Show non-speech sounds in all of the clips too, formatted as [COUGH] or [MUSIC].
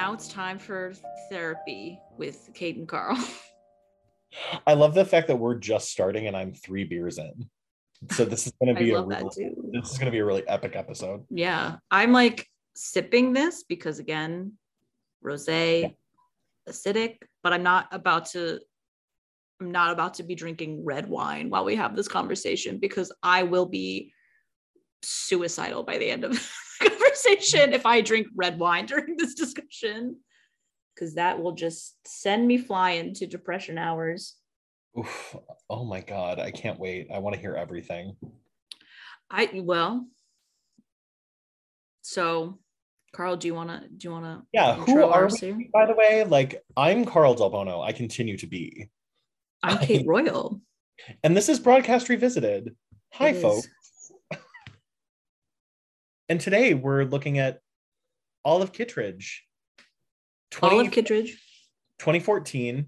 now it's time for therapy with Kate and Carl. I love the fact that we're just starting and I'm three beers in. So this is going [LAUGHS] to be a real, this is going to be a really epic episode. Yeah, I'm like sipping this because again, rosé, acidic, but I'm not about to. I'm not about to be drinking red wine while we have this conversation because I will be suicidal by the end of [LAUGHS] conversation if I drink red wine [LAUGHS] during this discussion. Because that will just send me flying to depression hours. Oof. Oh my god, I can't wait. I want to hear everything. I well. So, Carl, do you wanna do you wanna Yeah, who are we, here? by the way? Like, I'm Carl Del Bono. I continue to be. I'm Kate Royal. And this is Broadcast Revisited. Hi, folks. And today we're looking at Olive Kitteridge. 20, Olive Kitteridge. 2014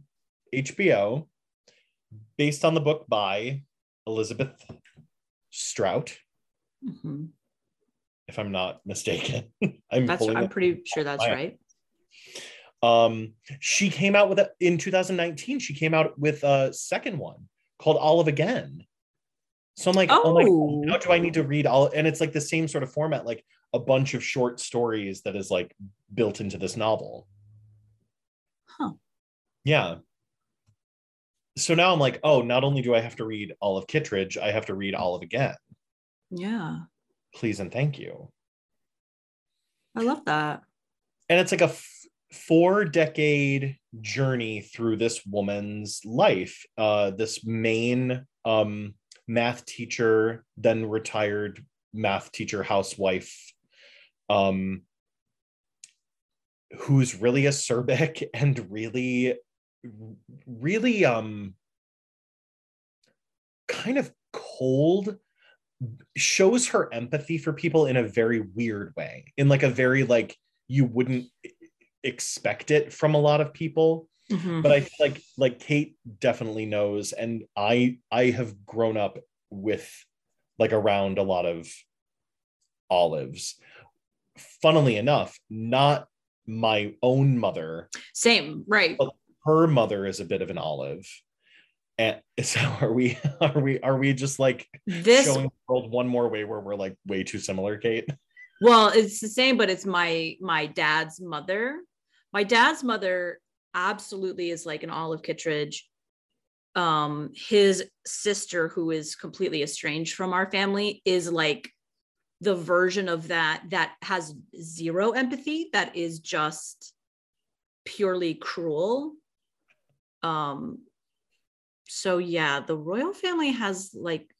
HBO, based on the book by Elizabeth Strout, Mhm. if I'm not mistaken. [LAUGHS] I'm That's I'm pretty sure that's right. Um, she came out with a, in 2019. She came out with a second one called Olive Again. So I'm like, oh, my Oh. how do I need to read all? And it's like the same sort of format, like a bunch of short stories that is like built into this novel. Huh. Yeah. So now I'm like, oh, not only do I have to read Olive Kitteridge, I have to read Olive Again. Yeah. Please and thank you. I love that. and it's like a f- four decade journey through this woman's life uh this main um math teacher then retired math teacher housewife um who's really acerbic [LAUGHS] and really really um kind of cold shows her empathy for people in a very weird way in like a very like you wouldn't expect it from a lot of people Mhm. but i feel like like kate definitely knows and i i have grown up with like around a lot of olives funnily enough not my own mother Same, right? her mother is a bit of an olive and [LAUGHS] so are we are we are we just like This showing the world one more way where we're like way too similar kate [LAUGHS] well, it's the same, but it's my my dad's mother. My dad's mother absolutely is like an Olive Kitteridge. Um, his sister, who is completely estranged from our family, is like the version of that that has zero empathy, that is just purely cruel. Um, so yeah, the royal family has like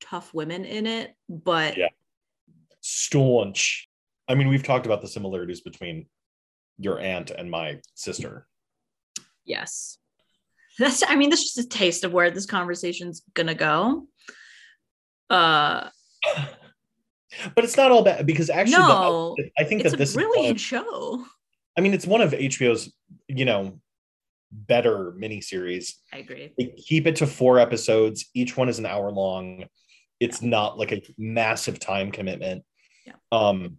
tough women in it, but Yeah. staunch i mean we've talked about the similarities between your aunt and my sister Yes. [LAUGHS] That's I mean, that's just a taste of where this conversation's gonna go. Uh [SIGHS] but it's not all bad because actually the- no, i think it's that a this is one brilliant of- show. i mean it's one of hbo's you know better miniseries I agree. they keep it to four episodes each one is an hour long it's not like a massive time commitment Yeah. um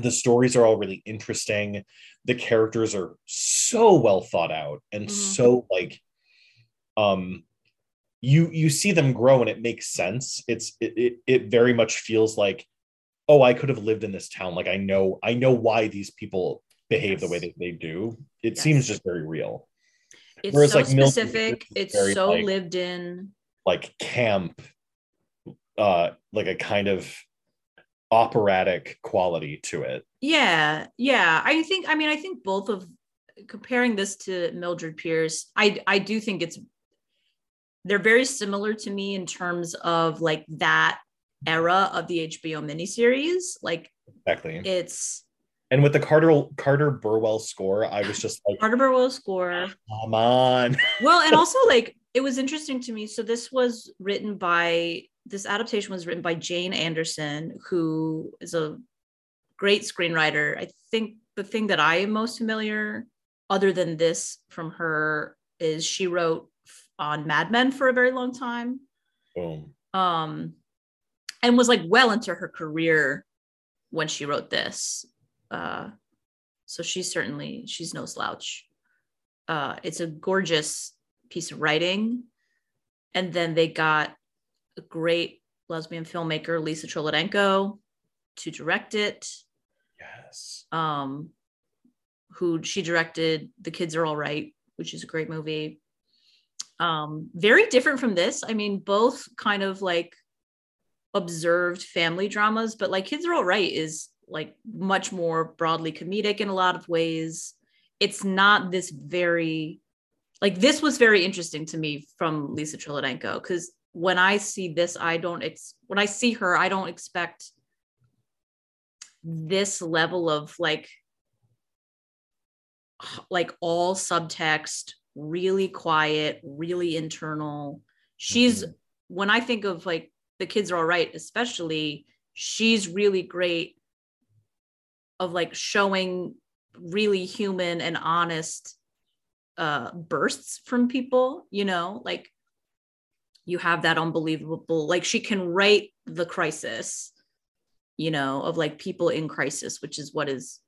the stories are all really interesting the characters are so well thought out and Mhm. so like um you you see them grow and it makes sense it's it, it it very much feels like oh i could have lived in this town like i know i know why these people behave the way that they do it Yes. seems just very real It's Whereas, so like, specific. It's very, so like- lived in. like camp uh like a kind of operatic quality to it Yeah, yeah. I think. I mean, I think both of comparing this to Mildred Pierce, I I do think it's they're very similar to me in terms of like that era of the HBO miniseries. Like exactly it's and with the carter carter burwell score i was just like Carter Burwell score. come on Well, and [LAUGHS] also like it was interesting to me. So this was written by this adaptation was written by Jane Anderson, who is a great screenwriter. I think the thing that I am most familiar, other than this from her, is she wrote on Mad Men for a very long time. boom Um and was like well into her career when she wrote this. Uh so she's certainly she's no slouch. Uh, it's a gorgeous piece of writing, and then they got a great lesbian filmmaker Lisa Cholodenko to direct it. Yes. Um, who she directed The Kids Are All Right, which is a great movie. Um, very different from this. I mean, both kind of like observed family dramas, but like Kids Are All Right is like much more broadly comedic in a lot of ways. It's not this very like this was very interesting to me from Lisa Cholodenko because when I see this, I don't ex- when I see her, I don't expect this level of like like all subtext, really quiet, really internal. She's mm-hmm. when I think of like the kids are all right, especially, she's really great of like showing really human and honest uh bursts from people, you know, like you have that unbelievable like she can write the crisis you know of like people in crisis which is what is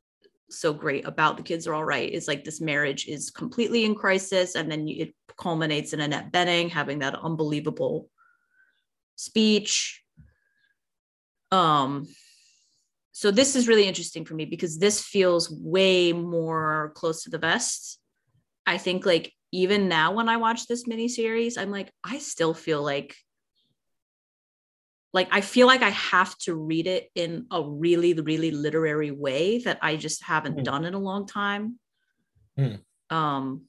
so great about the kids are all right is like this marriage is completely in crisis and then it culminates in annette bening having that unbelievable speech. Um so this is really interesting for me because this feels way more close to the vest. I think like even now when i watch this miniseries i'm like i still feel like like I feel like I have to read it in a really, really literary way that I just haven't mm. done in a long time. Mm. Um,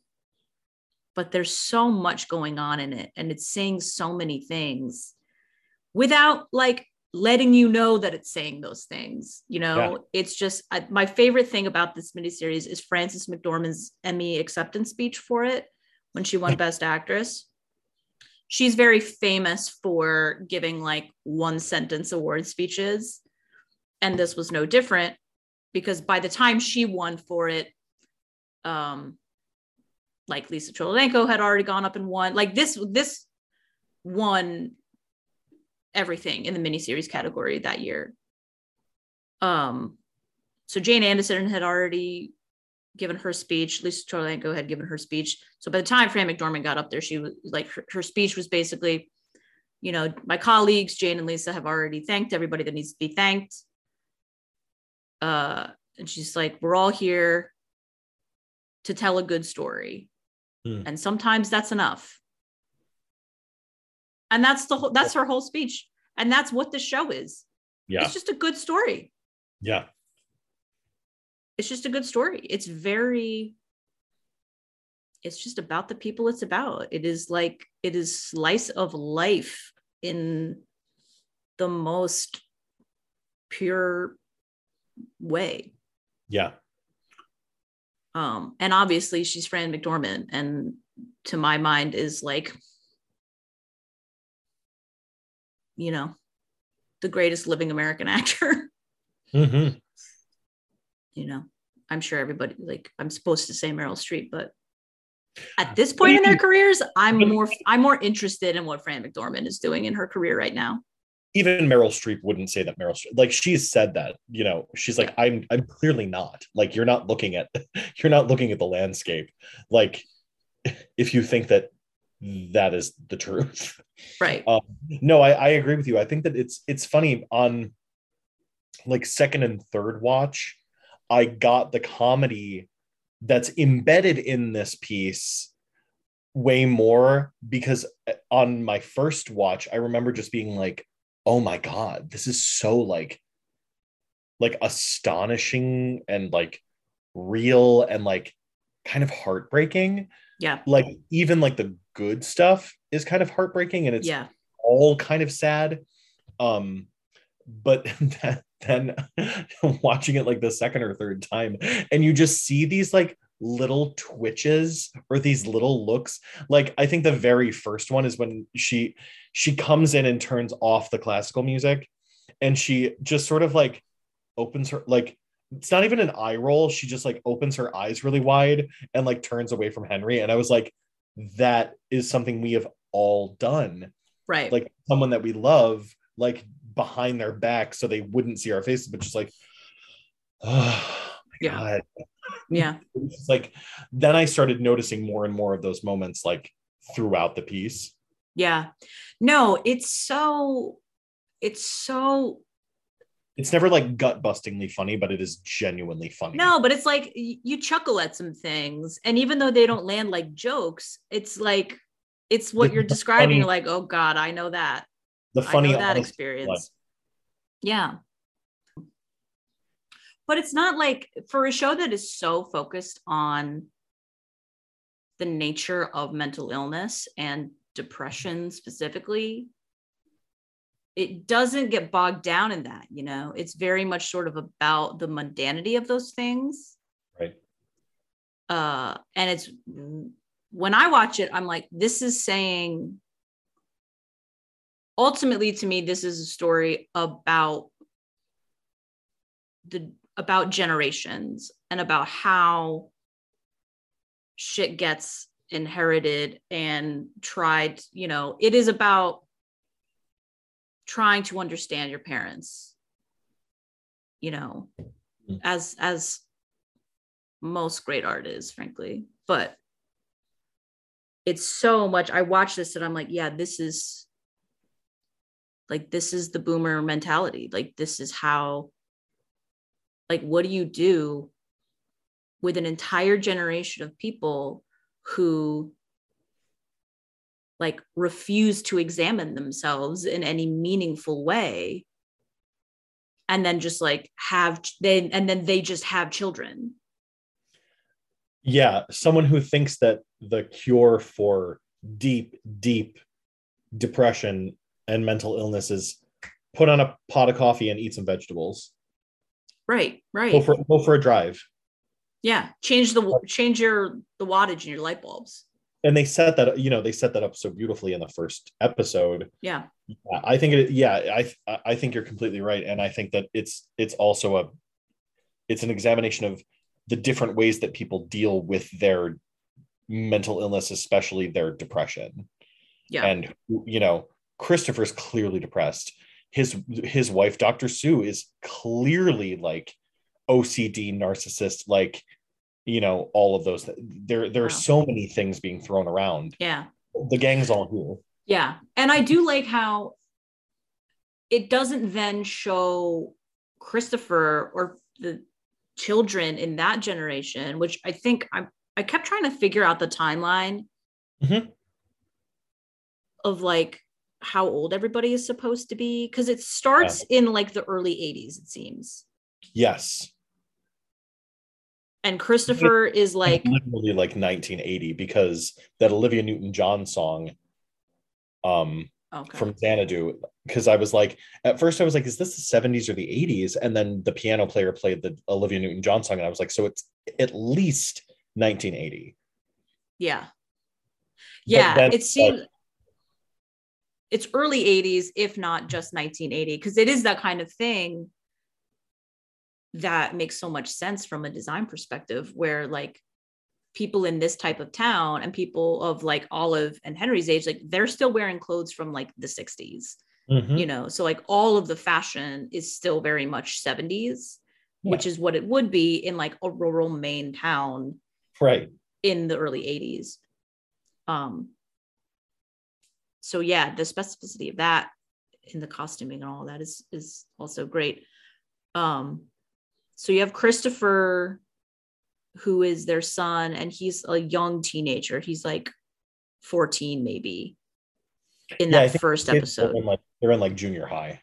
but there's so much going on in it, and it's saying so many things without like letting you know that it's saying those things. You know, yeah. it's just I, my favorite thing about this miniseries is Frances McDormand's Emmy acceptance speech for it when she won Best Actress she's very famous for giving like one sentence award speeches. And this was no different because by the time she won for it, um, like Lisa Cholodenko had already gone up and won. Like this, this won everything in the miniseries category that year. Um, so Jane Anderson had already given her speech. Lisa Cholodenko had given her speech. So by the time Fran McDormand got up there, she was like her, her speech was basically, you know, my colleagues Jane and Lisa have already thanked everybody that needs to be thanked. Uh, and she's like, we're all here to tell a good story, hmm. and sometimes that's enough. And that's the whole. That's her whole speech, and that's what the show is. Yeah, it's just a good story. Yeah, it's just a good story. It's very it's just about the people it's about. It is like it is slice of life in the most pure way. Yeah. Um, and obviously she's Fran McDormand, and to my mind is like, you know, the greatest living American [LAUGHS] actor. Mm-hmm you know, I'm sure everybody like I'm supposed to say Meryl Streep, but at this point in their careers, I'm more I'm more interested in what Fran McDormand is doing in her career right now. Even Meryl Streep wouldn't say that Meryl Streep like she's said that, you know, she's like, yeah. I'm I'm clearly not. Like you're not looking at [LAUGHS] you're not looking at the landscape. Like [LAUGHS] if you think that that is the truth. Right. Um, no, I, I agree with you. I think that it's it's funny on like second and third watch I got the comedy that's embedded in this piece way more because uh, on my first watch, I remember just being like, oh my God, this is so like, like astonishing and like real and like kind of heartbreaking. Yeah. Like even like the good stuff is kind of heartbreaking and it's yeah. all kind of sad. Um, but [LAUGHS] that, then [LAUGHS] watching it like the second or third time. And you just see these like little twitches or these little looks. Like i think the very first one is when she she comes in and turns off the classical music and she just sort of like opens her like it's not even an eye roll. She just like opens her eyes really wide and like turns away from henry. And i was like that is something we have all done. Right. Like someone that we love like behind their back so they wouldn't see our faces, but just like, [SIGHS] oh yeah. God. Yeah. [LAUGHS] It's like then I started noticing more and more of those moments like throughout the piece. Yeah. No, it's so it's so It's never like gut bustingly funny, but it is genuinely funny. no, but it's like you chuckle at some things. And even though they don't land like jokes, it's like it's what you're describing. You're like, oh God, I know that. The I funny know that honest- experience. Yeah. But it's not like for a show that is so focused on the nature of mental illness and depression specifically, it doesn't get bogged down in that, you know. It's very much sort of about the mundanity of those things. Right. Uh and it's when I watch it, I'm like, this is saying ultimately to me this is a story about the about generations and about how shit gets inherited and tried you know it is about trying to understand your parents you know Mm. as as most great art is frankly but it's so much i watch this and i'm like yeah this is like this is the boomer mentality. Like this is how like what do you do with an entire generation of people who like refuse to examine themselves in any meaningful way? And then just like have they and then they just have children. Yeah, someone who thinks that the cure for deep, deep depression and mental illness is put on a pot of coffee and eat some vegetables. right right Go for go for a drive. yeah change the change your the wattage in your light bulbs And they set that you know they set that up so beautifully in the first episode. yeah Yeah, I think it. Yeah, I I think you're completely right, and I think that it's it's also a it's an examination of the different ways that people deal with their mental illness, especially their depression. yeah And you know, Christopher's clearly depressed. His his wife, Dr. Sue, is clearly like OCD narcissist, like you know, all of those. There there are Wow. so many things being thrown around. yeah The gang's all here. Yeah. And I do like how it doesn't then show Christopher or the children in that generation, which I think I I kept trying to figure out the timeline Mhm. of like how old everybody is supposed to be because it starts in like the early 80s it seems. Yes. And Christopher is like [LAUGHS] literally like 1980 because that Olivia Newton-John song um okay. from Xanadu because I was like at first I was like is this the 70s or the 80s and then the piano player played the Olivia Newton-John song and I was like so it's at least 1980 yeah. Yeah, it seems like- it's early 80s, if not just 1980, because it is that kind of thing that makes so much sense from a design perspective, where like people in this type of town and people of like Olive and Henry's age, like they're still wearing clothes from like the 60s, Mhm. you know, so like all of the fashion is still very much 70s, Yeah. which is what it would be in like a rural Maine town right in the early 80s um so yeah the specificity of that in the costuming and all that is is also great um so you have christopher who is their son and he's a young teenager he's like 14 maybe in Yeah, that first Kids, they're episode in like they're in like junior high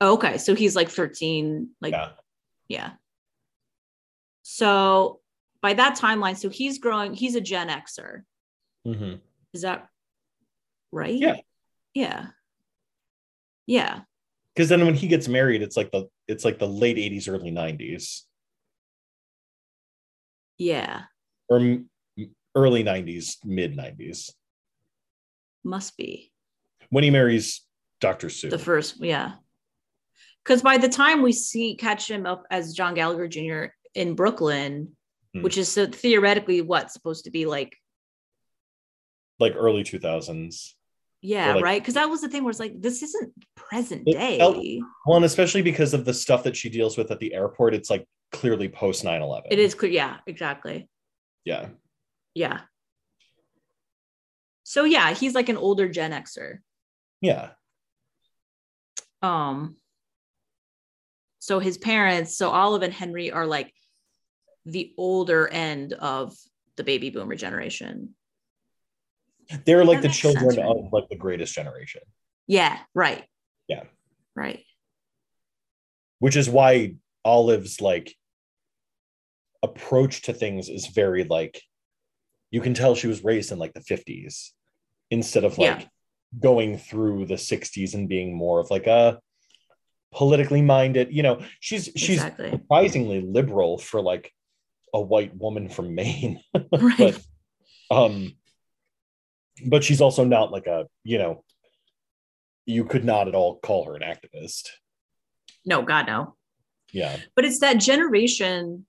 Oh, okay so he's like 13 like yeah yeah. So by that timeline, so he's growing, he's a Gen Xer. Mhm. Is that right? Yeah. Yeah. Yeah. because then when he gets married it's like the it's like the late 80s early 90s Yeah. or m- early 90s mid 90s Must be when he marries Dr. Sue the first. Yeah. Because by the time we see catch him up as John Gallagher Jr. in Brooklyn, Hmm. which is so theoretically what supposed to be like, like early 2000s Yeah, like- right. Because that was the thing where it's like, this isn't present day. Well, and especially because of the stuff that she deals with at the airport, it's like clearly post 9 11. it is clear. Yeah, exactly. Yeah. Yeah. So yeah, he's like an older Gen Xer. Yeah. Um so his parents, so Olive and Henry are like the older end of the baby boomer generation. They're like That the makes sense, children right? of like the greatest generation, Yeah, right. Yeah. Right. which is why Olive's like approach to things is very like you can tell she was raised in like the 50s instead of like Yeah. going through the 60s and being more of like a politically minded, you know, she's she's Exactly. surprisingly liberal for like a white woman from Maine. [LAUGHS] Right. but um but she's also not like a you know you could not at all call her an activist no, God no. yeah but it's that generation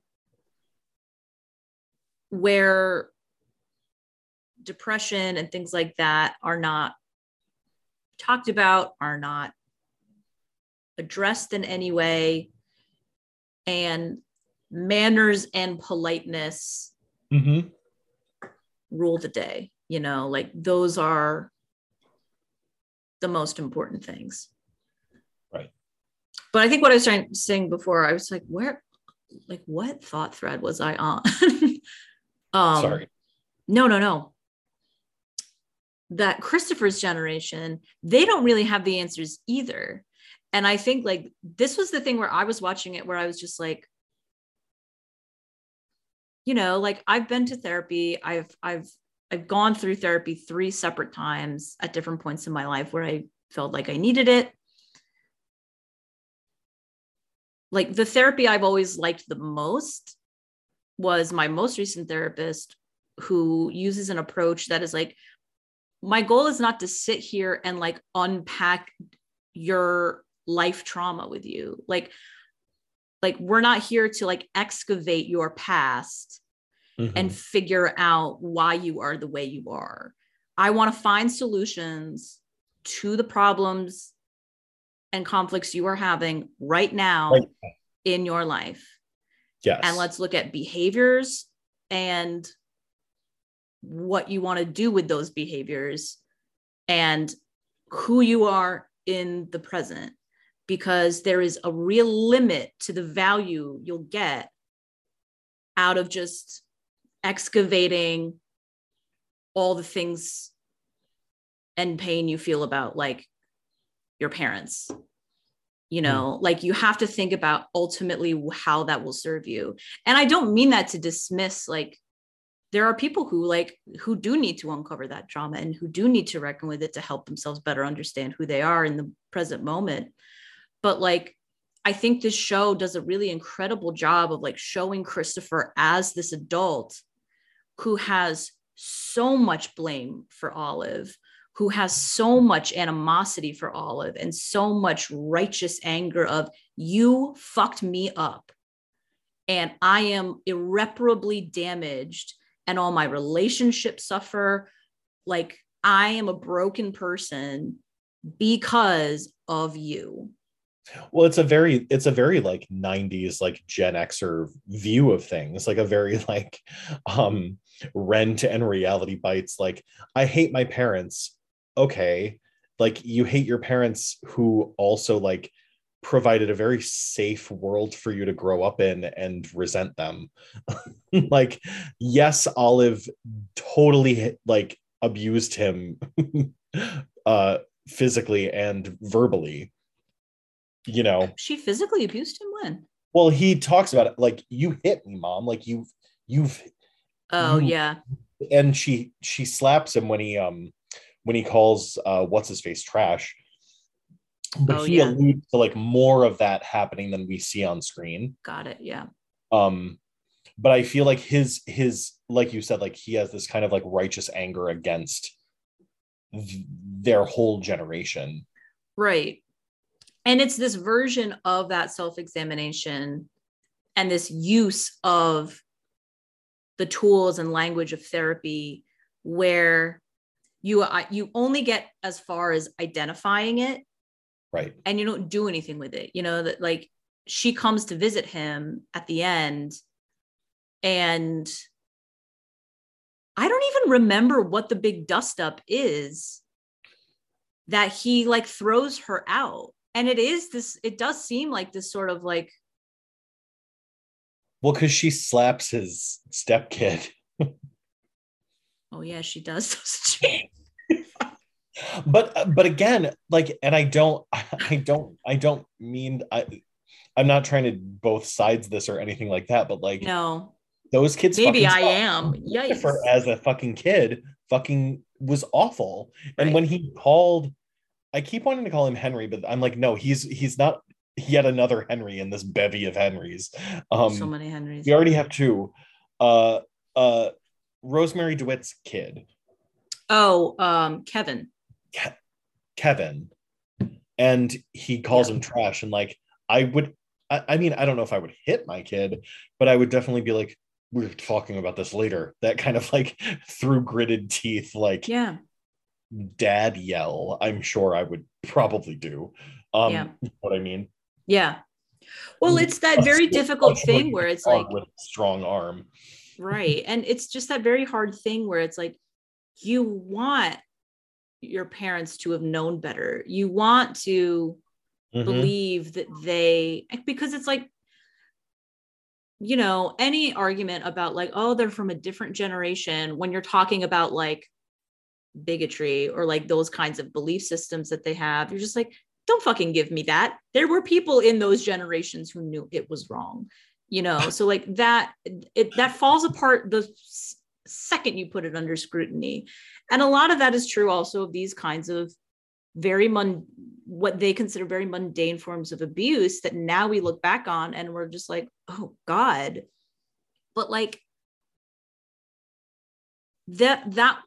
where depression and things like that are not talked about are not addressed in any way and manners and politeness mm-hmm. rule the day you know like those are the most important things. Right. but i think what i was trying saying before i was like where like what thought thread was i on? [LAUGHS] Um sorry. No no no. That christopher's generation they don't really have the answers either. And i think like this was the thing where i was watching it where i was just like you know like i've been to therapy. I've i've i've gone through therapy three separate times at different points in my life where i felt like i needed it. Like the therapy i've always liked the most was my most recent therapist who uses an approach that is like my goal is not to sit here and like unpack your life trauma with you. Like like we're not here to like excavate your past Mhm. and figure out why you are the way you are. I want to find solutions to the problems and conflicts you are having right now Right. in your life. yes And let's look at behaviors and what you want to do with those behaviors and who you are in the present because there is a real limit to the value you'll get out of just excavating all the things and pain you feel about like your parents. You hmm. know like you have to think about ultimately how that will serve you. And i don't mean that to dismiss like there are people who like who do need to uncover that trauma and who do need to reckon with it to help themselves better understand who they are in the present moment. But like i think this show does a really incredible job of like showing christopher as this adult who has so much blame for olive who has so much animosity for olive and so much righteous anger of you fucked me up and i am irreparably damaged and all my relationships suffer. Like i am a broken person because of you. Well it's a very it's a very like 90s like gen xer view of things like a very [LAUGHS] like um rent and reality bites like i hate my parents. Okay like you hate your parents who also like provided a very safe world for you to grow up in and resent them. [LAUGHS] Like yes olive totally like abused him [LAUGHS] uh physically and verbally you know? She physically abused him when? Well he talks about it like you hit me mom. Like you've you've oh yeah. And she she slaps him when he um when he calls uh what's his face trash. But Oh, he yeah. alludes to like more of that happening than we see on screen. Got it yeah. Um but i feel like his his like you said like he has this kind of like righteous anger against th- their whole generation. Right. And it's this version of that self examination and this use of the tools and language of therapy where you uh, you only get as far as identifying it right. and you don't do anything with it. You know that like she comes to visit him at the end and i don't even remember what the big dust up is that he like throws her out. And it is this it does seem like this sort of like well because she slaps his stepkid. Oh yeah she does [LAUGHS] but uh, but again like and i don't [LAUGHS] i don't i don't mean i i'm not trying to both sides this or anything like that but like no. those kids maybe i am. Yikes. For, as a fucking kid fucking was awful. And Right. when he called i keep wanting to call him henry but i'm like no he's he's not yet another henry in this bevy of henrys um so many henrys we already have two uh uh rosemarie dewitt's kid oh um kevin Ke- Kevin, and he calls Yeah. him trash. And like, I would, I, I mean, I don't know if I would hit my kid, but I would definitely be like, we're talking about this later. That kind of like [LAUGHS] through gritted teeth, like yeah dad yell. I'm sure I would probably do. Um, Yeah. you know what I mean? Yeah well it's that very difficult thing where it's like with a strong arm. right and it's just that very hard thing where it's like you want your parents to have known better you want to Mhm. believe that they because it's like you know any argument about like oh they're from a different generation when you're talking about like bigotry or like those kinds of belief systems that they have you're just like don't fucking give me that. There were people in those generations who knew it was wrong you know? [LAUGHS] So like that it that falls apart the second you put it under scrutiny. And a lot of that is true also of these kinds of very mun what they consider very mundane forms of abuse that now we look back on and we're just like oh god. But like that that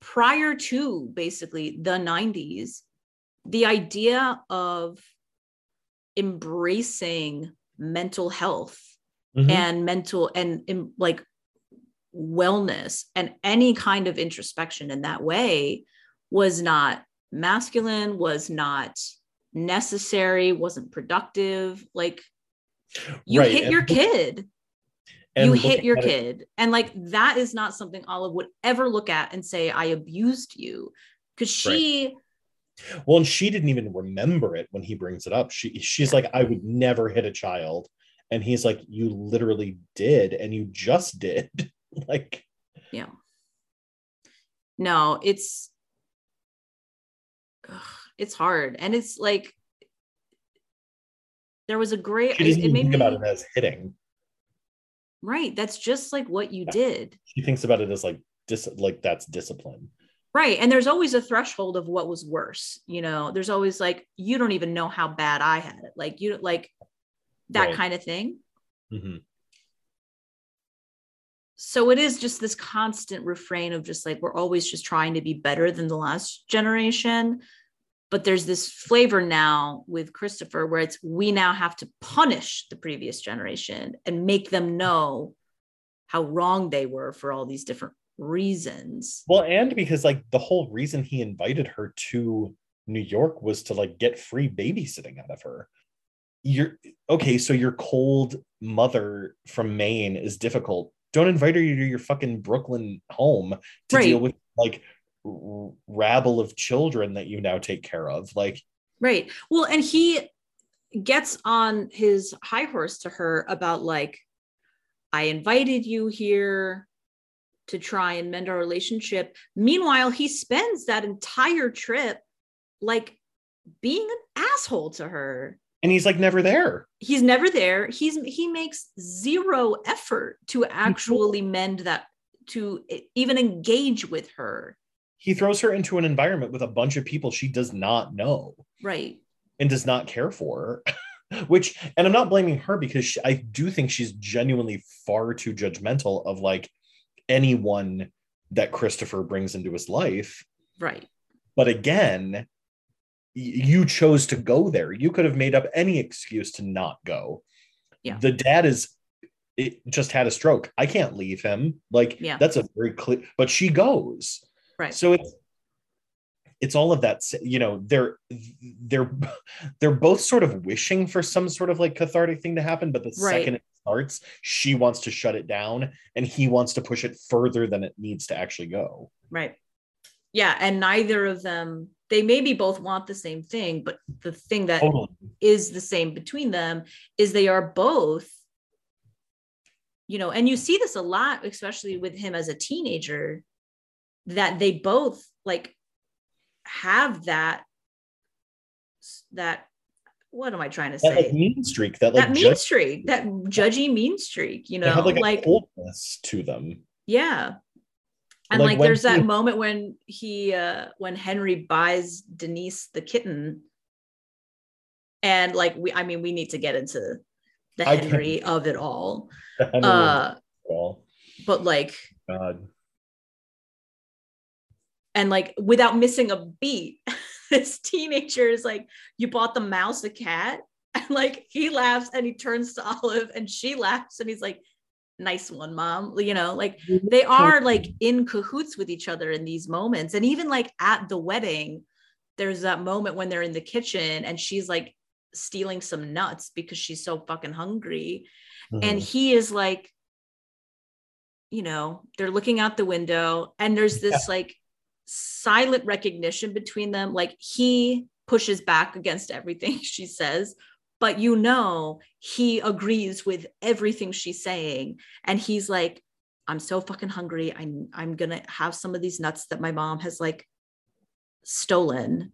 prior to basically the 90s the idea of embracing mental health Mhm. and mental and, and like wellness and any kind of introspection in that way was not masculine was not necessary wasn't productive. Like you Right, hit and your kid. you hit your at it- kid. And like that is not something olive would ever look at and say i abused you. Because she Well, and she didn't even remember it when he brings it up. She she's like, I would never hit a child. And he's like, You literally did, and you just did. [LAUGHS] like, yeah. no it's ugh, it's hard and it's like there was a great she it, doesn't it made think me about it as hitting. right that's just like what you did She thinks about it as like dis like that's discipline. Right and there's always a threshold of what was worse you know there's always like you don't even know how bad i had it like you like that Right. kind of thing Mhm. so it is just this constant refrain of just like we're always just trying to be better than the last generation but there's this flavor now with christopher where it's we now have to punish the previous generation and make them know how wrong they were for all these different reasons Well, and because like the whole reason he invited her to New York was to like get free babysitting out of her. You're okay, so your cold mother from Maine is difficult. Don't invite her to your fucking Brooklyn home to Right. deal with like r- rabble of children that you now take care of. Like, Right. Well, and he gets on his high horse to her about like, I invited you here to try and mend our relationship. Meanwhile, he spends that entire trip like being an asshole to her. and he's like never there. He's never there. He's he makes zero effort to actually mend that to even engage with her. He throws her into an environment with a bunch of people she does not know. Right. and does not care for [LAUGHS] which and i'm not blaming her because she, i do think she's genuinely far too judgmental of like anyone that christopher brings into his life Right. but again you chose to go there you could have made up any excuse to not go Yeah. the dad is it just had a stroke i can't leave him like Yeah. that's a very clear but she goes Right. so it's it's all of that you know they're they're [LAUGHS] they're both sort of wishing for some sort of like cathartic thing to happen but the Right. second it starts she wants to shut it down and he wants to push it further than it needs to actually go Right. Yeah. And neither of them, they maybe both want the same thing, but the thing that is totally the same between them is they are both, you know, and you see this a lot, especially with him as a teenager, that they both like have that, that, what am I trying to that like say? mean streak that like that mean just streak, that judgy mean streak, you they know, have like, like a coldness to them yeah. And Like like, there's that he- moment when he uh when Henry buys Denise the kitten. And like we I mean we need to get into the Henry of it all. Uh but like God. and like without missing a beat, [LAUGHS] [LAUGHS] this teenager is like, you bought the mouse a cat? [LAUGHS] And like he laughs and he turns to [LAUGHS] Olive and she laughs and he's like, nice one, mom. You know, like they are like in cahoots with each other in these moments. And even like at the wedding, there's that moment when they're in the kitchen and she's like stealing some nuts because she's so fucking hungry. And Mhm. he is like, you know, they're looking out the window and there's this like silent recognition between them. Like he pushes back against everything [LAUGHS] she says, but you know, he agrees with everything she's saying. And he's like, I'm so fucking hungry. I'm I'm gonna have some of these nuts that my mom has like stolen.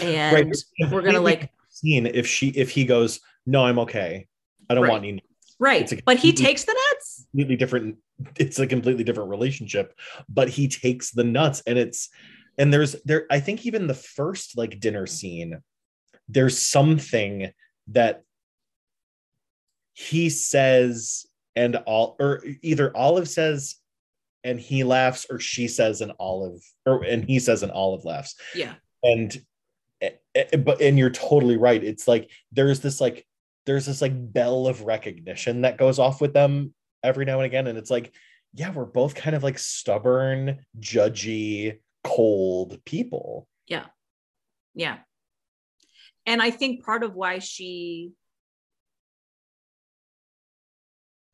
And Right. we're gonna like scene if she if he goes no i'm okay i don't Right. want any right, but he takes the nuts. Completely different it's a completely different relationship but he takes the nuts and it's and there's there i think even the first like dinner scene there's something that he says and all or either olive says and he laughs or she says and olive or and he says and olive laughs. Yeah. and eh, eh, but and you're totally right. It's like there's this like there's this like bell of recognition that goes off with them every now and again and it's like yeah we're both kind of like stubborn judgy cold people Yeah. Yeah. And I think part of why she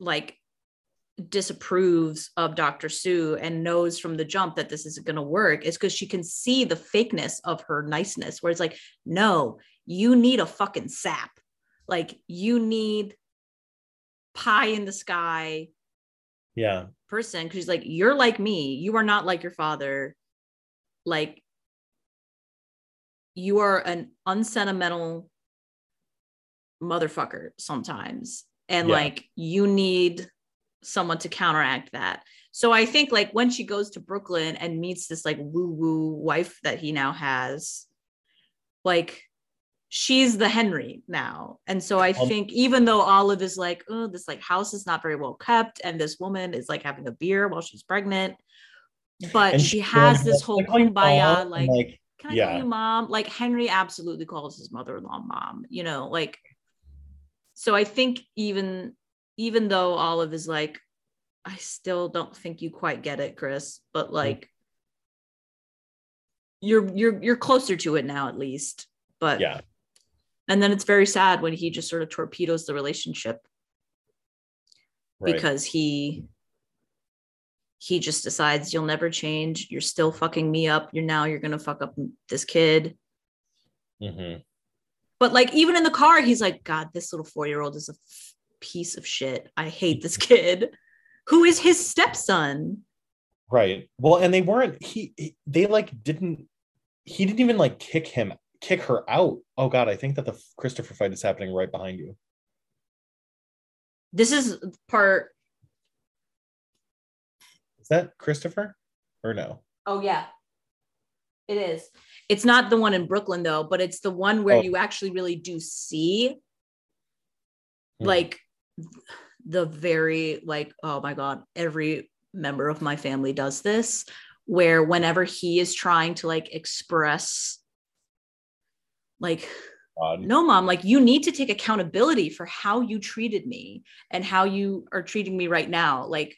like disapproves of Dr. Sue and knows from the jump that this isn't going to work is because she can see the fakeness of her niceness, where it's like, no, you need a fucking sap. Like, you need pie in the sky yeah person. Cause she's like, you're like me. You are not like your father. Like, you are an unsentimental motherfucker sometimes. And Yeah. like, you need someone to counteract that. So I think like when she goes to Brooklyn and meets this like woo woo wife that he now has, like she's the Henry now. And so I Um, think even though Olive is like, oh, this like house is not very well kept, and this woman is like having a beer while she's pregnant, but And she has this whole kumbaya, mom?" like, like can I yeah. call you mom? Like Henry absolutely calls his mother-in-law mom, you know, like so I think even even though Olive is like, I still don't think you quite get it, Chris, but like you're you're you're closer to it now at least. But yeah and then it's very sad when he just sort of torpedoes the relationship right. because he he just decides you'll never change. You're still fucking me up. You're now you're gonna fuck up this kid. Mhm. But like even in the car, he's like, God, this little four year old is a f- piece of shit. I hate this [LAUGHS] kid, who is his stepson. Right. Well, and they weren't he, he they like didn't he didn't even like kick him kick her out. Oh god, I think that the Christopher fight is happening right behind you. This is part. Is that Christopher? Or no? Oh yeah, it is. It's not the one in Brooklyn though, but it's the one where Oh. you actually really do see Hmm. like the very like oh my god every member of my family does this where whenever he is trying to like express like God. no mom like you need to take accountability for how you treated me and how you are treating me right now like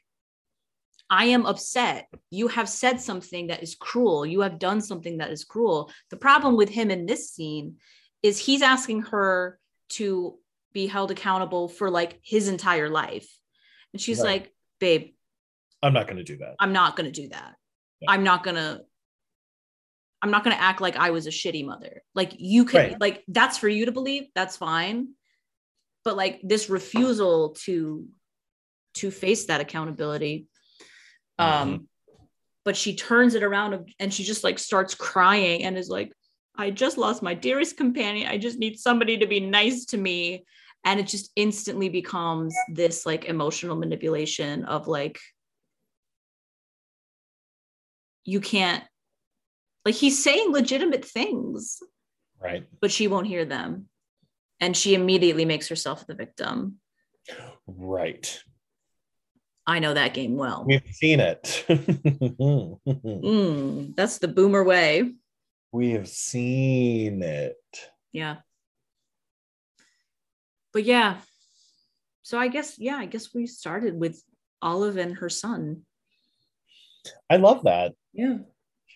I am upset. You have said something that is cruel. You have done something that is cruel. The problem with him in this scene is he's asking her to be held accountable for like his entire life. And she's Right. like, babe, I'm not going to do that. I'm not going to do that. Yeah. I'm not going to I'm not going to act like I was a shitty mother. Like you can Right. like that's for you to believe, that's fine. But like this refusal to to face that accountability um but she turns it around and she just like starts crying and is like I just lost my dearest companion. I just need somebody to be nice to me. And it just instantly becomes this like emotional manipulation of like, you can't, like, he's saying legitimate things, Right. but she won't hear them. And she immediately makes herself the victim. Right. I know that game well. We've seen it. [LAUGHS] Mm, that's the boomer way. we have seen it. Yeah. But yeah. So I guess, yeah, I guess we started with Olive and her son. I love that Yeah.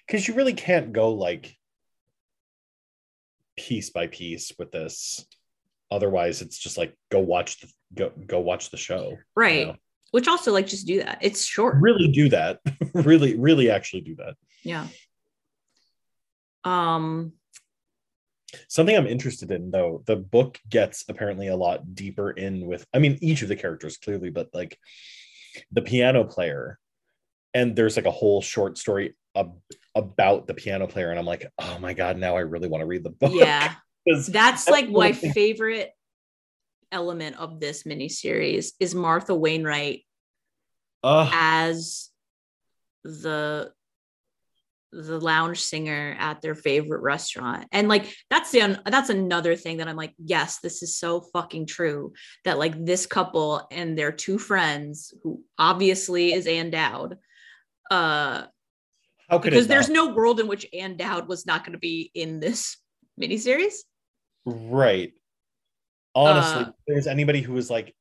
Because you really can't go like piece by piece with this. Otherwise, it's just like go watch the go go watch the show. you Right. know? Which also like just do that. It's short. Really do that. [LAUGHS] really, really actually do that. Yeah. Um Something I'm interested in though, the book gets apparently a lot deeper in with I mean each of the characters clearly, but like the piano player and there's like a whole short story about the piano player and I'm like, "Oh my god, now I really want to read the book." yeah. [LAUGHS] That's That's like my favorite element of this miniseries is Martha Wainwright Ugh, as the the lounge singer at their favorite restaurant. And like that's the that's another thing that i'm like yes this is so fucking true that like this couple and their two friends who obviously is Ann Dowd uh how could because there's no world in which Ann Dowd was not going to be in this [LAUGHS] miniseries. Right. Honestly Uh, there's anybody who was like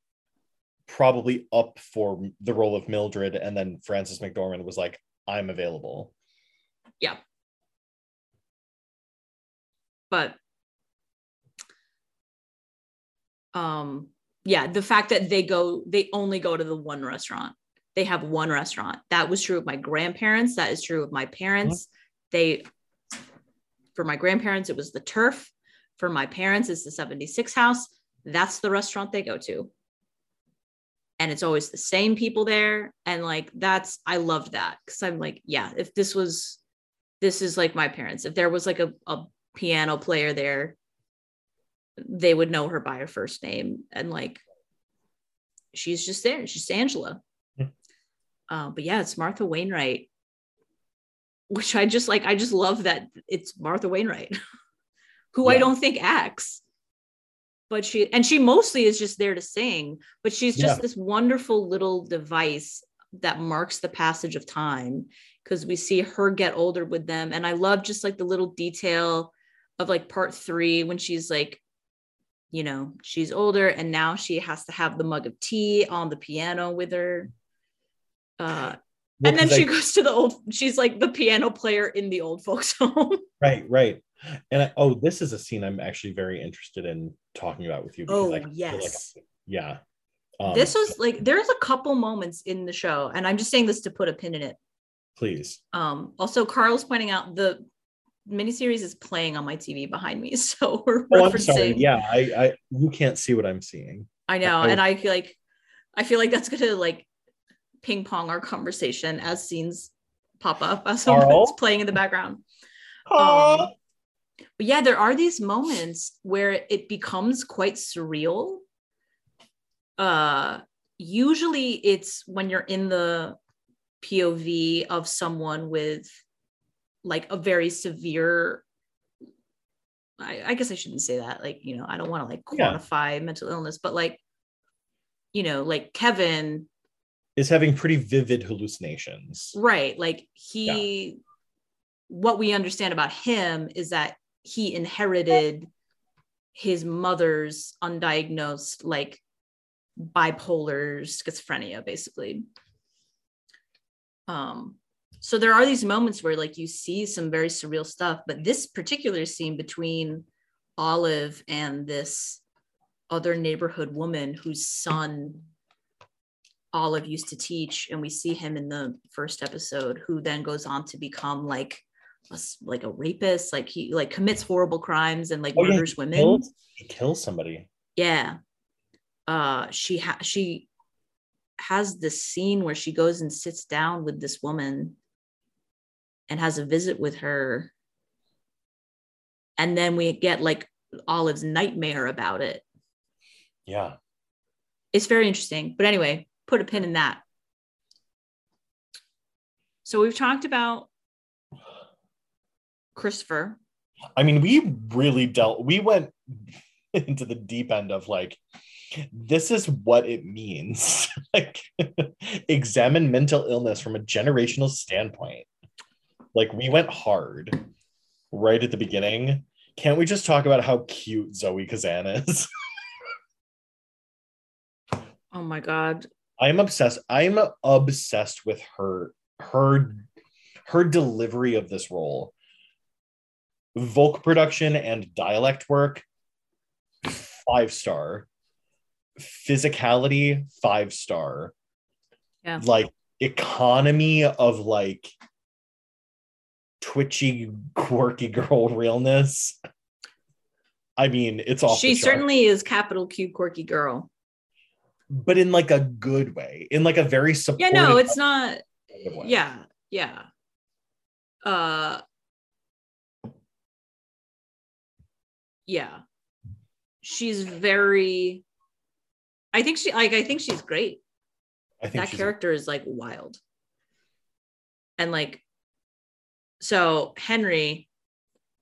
probably up for the role of mildred and then frances mcdormand was like i'm available. Yeah. but um yeah the fact that they go they only go to the one restaurant they have one restaurant. That was true of my grandparents. That is true of my parents. They for my grandparents it was the turf. For my parents it's the 76 house. That's the restaurant they go to. And it's always the same people there. And like that's i loved that. Because i'm like yeah if this was this is like my parents. If there was like a, a piano player there they would know her by her first name. And like she's just there. She's angela. Uh, but yeah it's martha wainwright which i just like i just love that it's martha wainwright [LAUGHS] who i don't think acts. But she and she mostly is just there to sing but she's just Yeah. this wonderful little device that marks the passage of time because we see her get older with them. And i love just like the little detail of like part three when she's like you know she's older and now she has to have the mug of tea on the piano with her uh Well, and then she I- goes to the old she's like the piano player in the old folks [LAUGHS] home. Right right. And I, oh this is a scene i'm actually very interested in talking about with you oh I feel like- yes. Yeah. Um, this was like there's a couple moments in the show and i'm just saying this to put a pin in it. Please. Um also carl's pointing out the miniseries is playing on my tv behind me [LAUGHS] so we're oh i'm referencing sorry yeah i i you can't see what i'm seeing. I know, I- and I feel like I feel like that's gonna like ping pong our conversation as scenes pop up as [LAUGHS] it's playing in the background. Oh, Um, but yeah, there are these moments where it becomes quite surreal. Uh, usually it's when you're in the POV of someone with like a very severe. I, I guess I shouldn't say that. Like, you know, I don't want to like Yeah. quantify mental illness, but like, you know, like Kevin is having pretty vivid hallucinations. Right like he what we understand about him is that he inherited his mother's undiagnosed like bipolar schizophrenia basically. Um, so there are these moments where like you see some very surreal stuff, but this particular scene between Olive and this other neighborhood woman whose son Olive used to teach, and we see him in the first episode, who then goes on to become like a, like a rapist, like he like commits horrible crimes and like Oh, yeah, murders he women. kills- he kills somebody. Yeah. Uh, she ha- she has this scene where she goes and sits down with this woman and has a visit with her. And then we get like Olive's nightmare about it. Yeah. It's very interesting. But anyway, put a pin in that. So we've talked about Christopher. I mean, we really dealt, we went [LAUGHS] into the deep end of like, this is what it means. [LAUGHS] like, [LAUGHS] examine mental illness from a generational standpoint. Like, we went hard right at the beginning. Can't we just talk about how cute Zoe Kazan is? Oh my God. I'm obsessed. I'm obsessed with her, her, her delivery of this role. Volk production and dialect work, five star. Physicality, five star. Yeah. Like economy of like twitchy, quirky girl realness. I mean, it's all. She certainly is capital Q quirky girl. But in like a good way, in like a very supportive. Yeah, no, it's not. Yeah, yeah. Uh, yeah. She's very. I think she like. I think she's great. I think that character is like wild, and like. So Henry,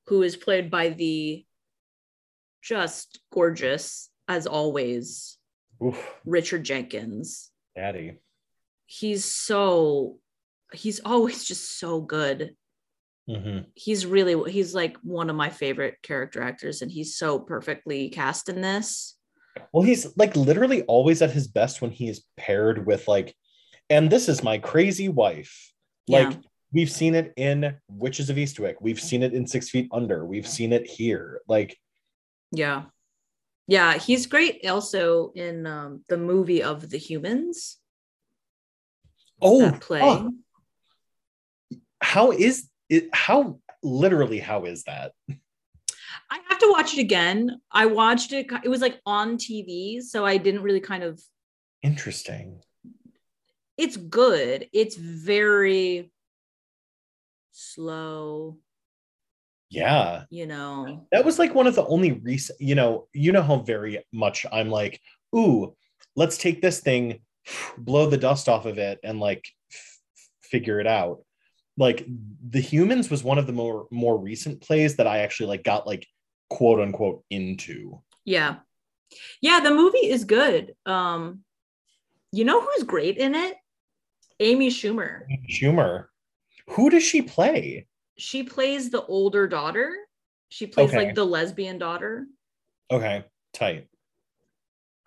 who is played by the just gorgeous as always Oof, Richard Jenkins. daddy. he's so he's always [LAUGHS] just so good Mhm. he's really he's like one of my favorite character actors and he's so perfectly cast in this Well, he's like literally always at his best when he is paired with like, and this is my crazy wife. Like Yeah. we've seen it in Witches of Eastwick. We've seen it in Six Feet Under. We've seen it here. Like, yeah yeah he's great also in um, the movie of the humans oh, play oh, how is it? How literally? How is that? i have to watch it again i watched it it was like on tv so i didn't really kind of Interesting. it's good it's very slow Yeah. you know That was like one of the only recent, you know, you know how very much I'm like, ooh, let's take this thing, [SIGHS] blow the dust off of it, and like f- figure it out. Like the humans was one of the more more recent plays that I actually like got like quote unquote into. Yeah. Yeah, the movie is good. Um you know who's great in it? Amy Schumer. Schumer. Who does she play? She plays the older daughter. She plays Okay. like the lesbian daughter. Okay, tight.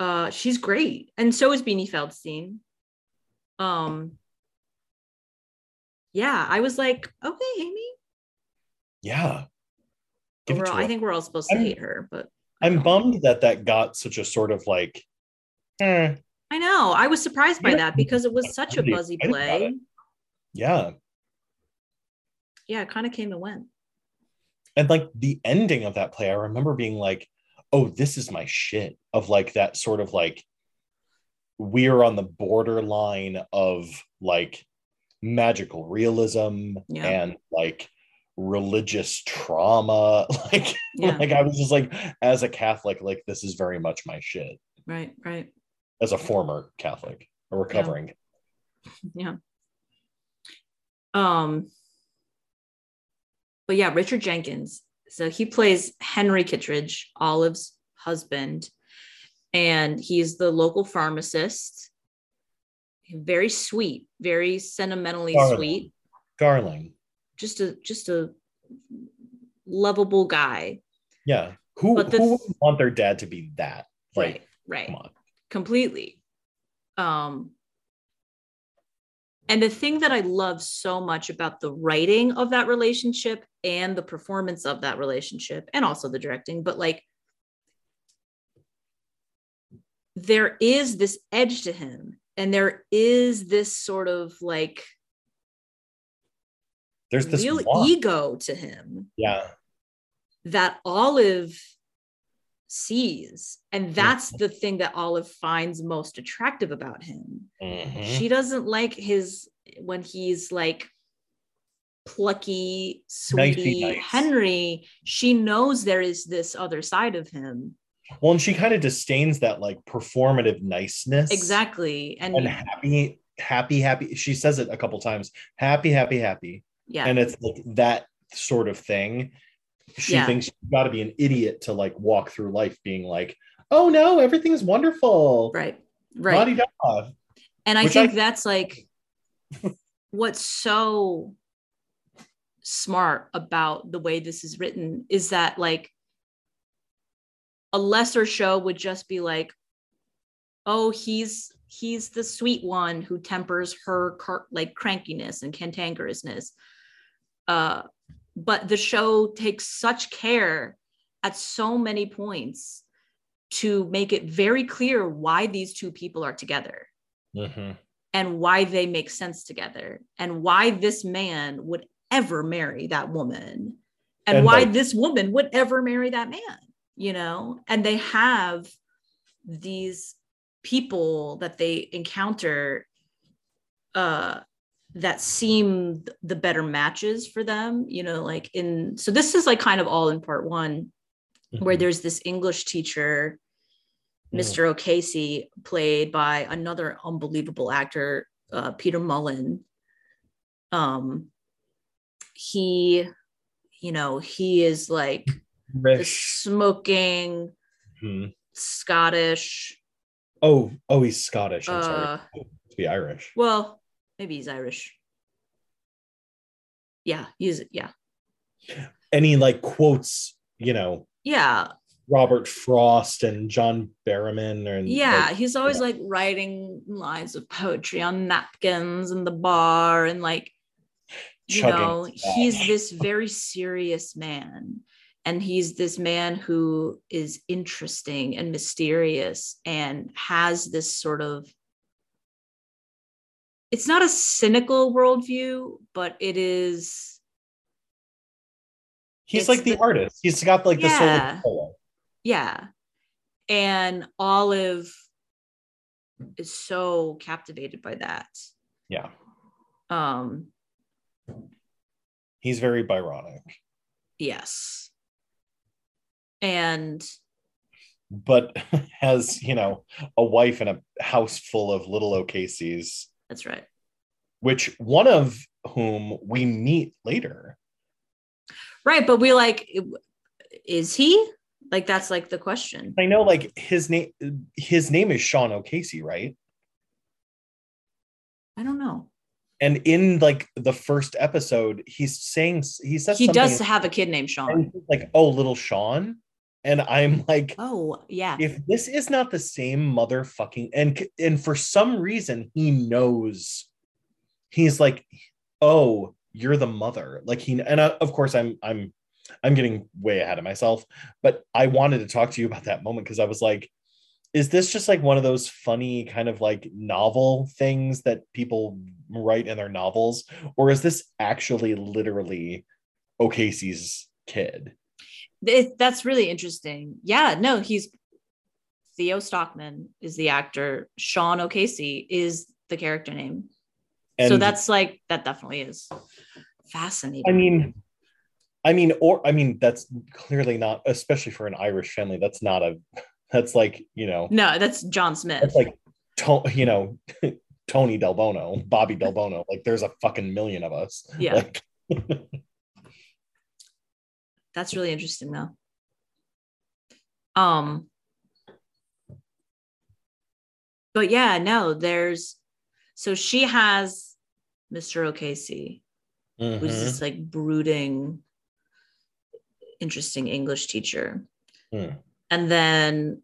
Uh she's great. And so is Beanie Feldstein. Um yeah, I was like, okay, Amy. Yeah. Give Overall, I think we're all supposed to I'm- hate her, but I'm bummed that that got such a sort of like, eh, I know. I was surprised by that because it was such a buzzy play. yeah. Yeah, it kind of came and went. and like the ending of that play i remember being like oh this is my shit of like that sort of like we're on the borderline of like magical realism Yeah. and like religious trauma [LAUGHS] like Yeah. like i was just like as a catholic like this is very much my shit Right, right. as a former catholic a recovering yeah um but yeah richard jenkins. So he plays henry Kitteridge olive's husband and he's the local pharmacist. Very sweet very sentimentally sweet. Darling. Just a just a lovable guy. Yeah. Who But the- who would want their dad to be that? Like right right. come on. Completely. Um And the thing that I love so much about the writing of that relationship and the performance of that relationship, and also the directing, but like there is this edge to him, and there is this sort of like there's this real want. ego to him yeah that Olive sees. And that's the thing that Olive finds most attractive about him. Mhm. She doesn't like his when he's like plucky, sweetie nice. Henry. She knows there is this other side of him. well and she kind of disdains that like performative niceness Exactly. And, and happy happy happy she says it a couple times happy happy happy yeah. and it's like that sort of thing she Yeah. thinks you've got to be an idiot to like walk through life being like oh no everything's wonderful right. Right. And I Which think I- that's like [LAUGHS] what's so smart about the way this is written is that like a lesser show would just be like, oh, he's he's the sweet one who tempers her car- like crankiness and cantankerousness. Uh, but the show takes such care at so many points to make it very clear why these two people are together. Mhm. and why they make sense together. And why this man would ever marry that woman. And, And, why like- this woman would ever marry that man you know? And they have these people that they encounter uh that seem the better matches for them you know like in so this is like kind of all in part one where Mhm. there's this english teacher Mm. Mr. O'Casey, played by another unbelievable actor, uh, Peter Mullan. Um, he, you know, he is like smoking Mhm. Scottish. oh oh he's scottish i'm Uh, sorry to be irish well, maybe he's Irish. Yeah, he's yeah, Any like quotes you know yeah, robert frost and john berryman and yeah. like, he's always yeah. like writing lines of poetry on napkins in the bar and like you chugging know he's this very serious man and he's this man who is interesting and mysterious and has this sort of it's not a cynical worldview but it is he's like the, the- artist. He's got like the soul Yeah. of Apollo. yeah. And olive is so captivated by that. Yeah. Um he's very byronic. Yes. And but [LAUGHS] has you know a wife and a house full of little o'caseys that's right which one of whom we meet later Right, but we like is he? Like that's like the question. i know like his name his name is sean o'casey right I don't know. and in like the first episode he's saying he says He does have a kid named Sean. like oh little sean and i'm [LAUGHS] like Oh, yeah. if this is not the same motherfucking and and for some reason he knows. He's like oh you're the mother. Like he and uh, of course i'm i'm i'm getting way ahead of myself but i wanted to talk to you about that moment because i was like is this just like one of those funny kind of like novel things that people write in their novels? Or is this actually literally o'casey's kid It- that's really interesting. Yeah, no, he's Theo Stockman is the actor. Sean O'Casey is the character name. so that's like that definitely is fascinating. I mean, I mean, or I mean, that's clearly not, especially for an Irish family. That's not a. That's like you know, no, that's John Smith. that's like, to, you know, [LAUGHS] Tony Del Bono, Bobby Del Bono. Like, there's a fucking million of us. Yeah. Like, [LAUGHS] that's really interesting though. Um but yeah, no, there's so she has Mr. O'Casey, who's mhm. this like brooding, interesting English teacher. Hmm. And then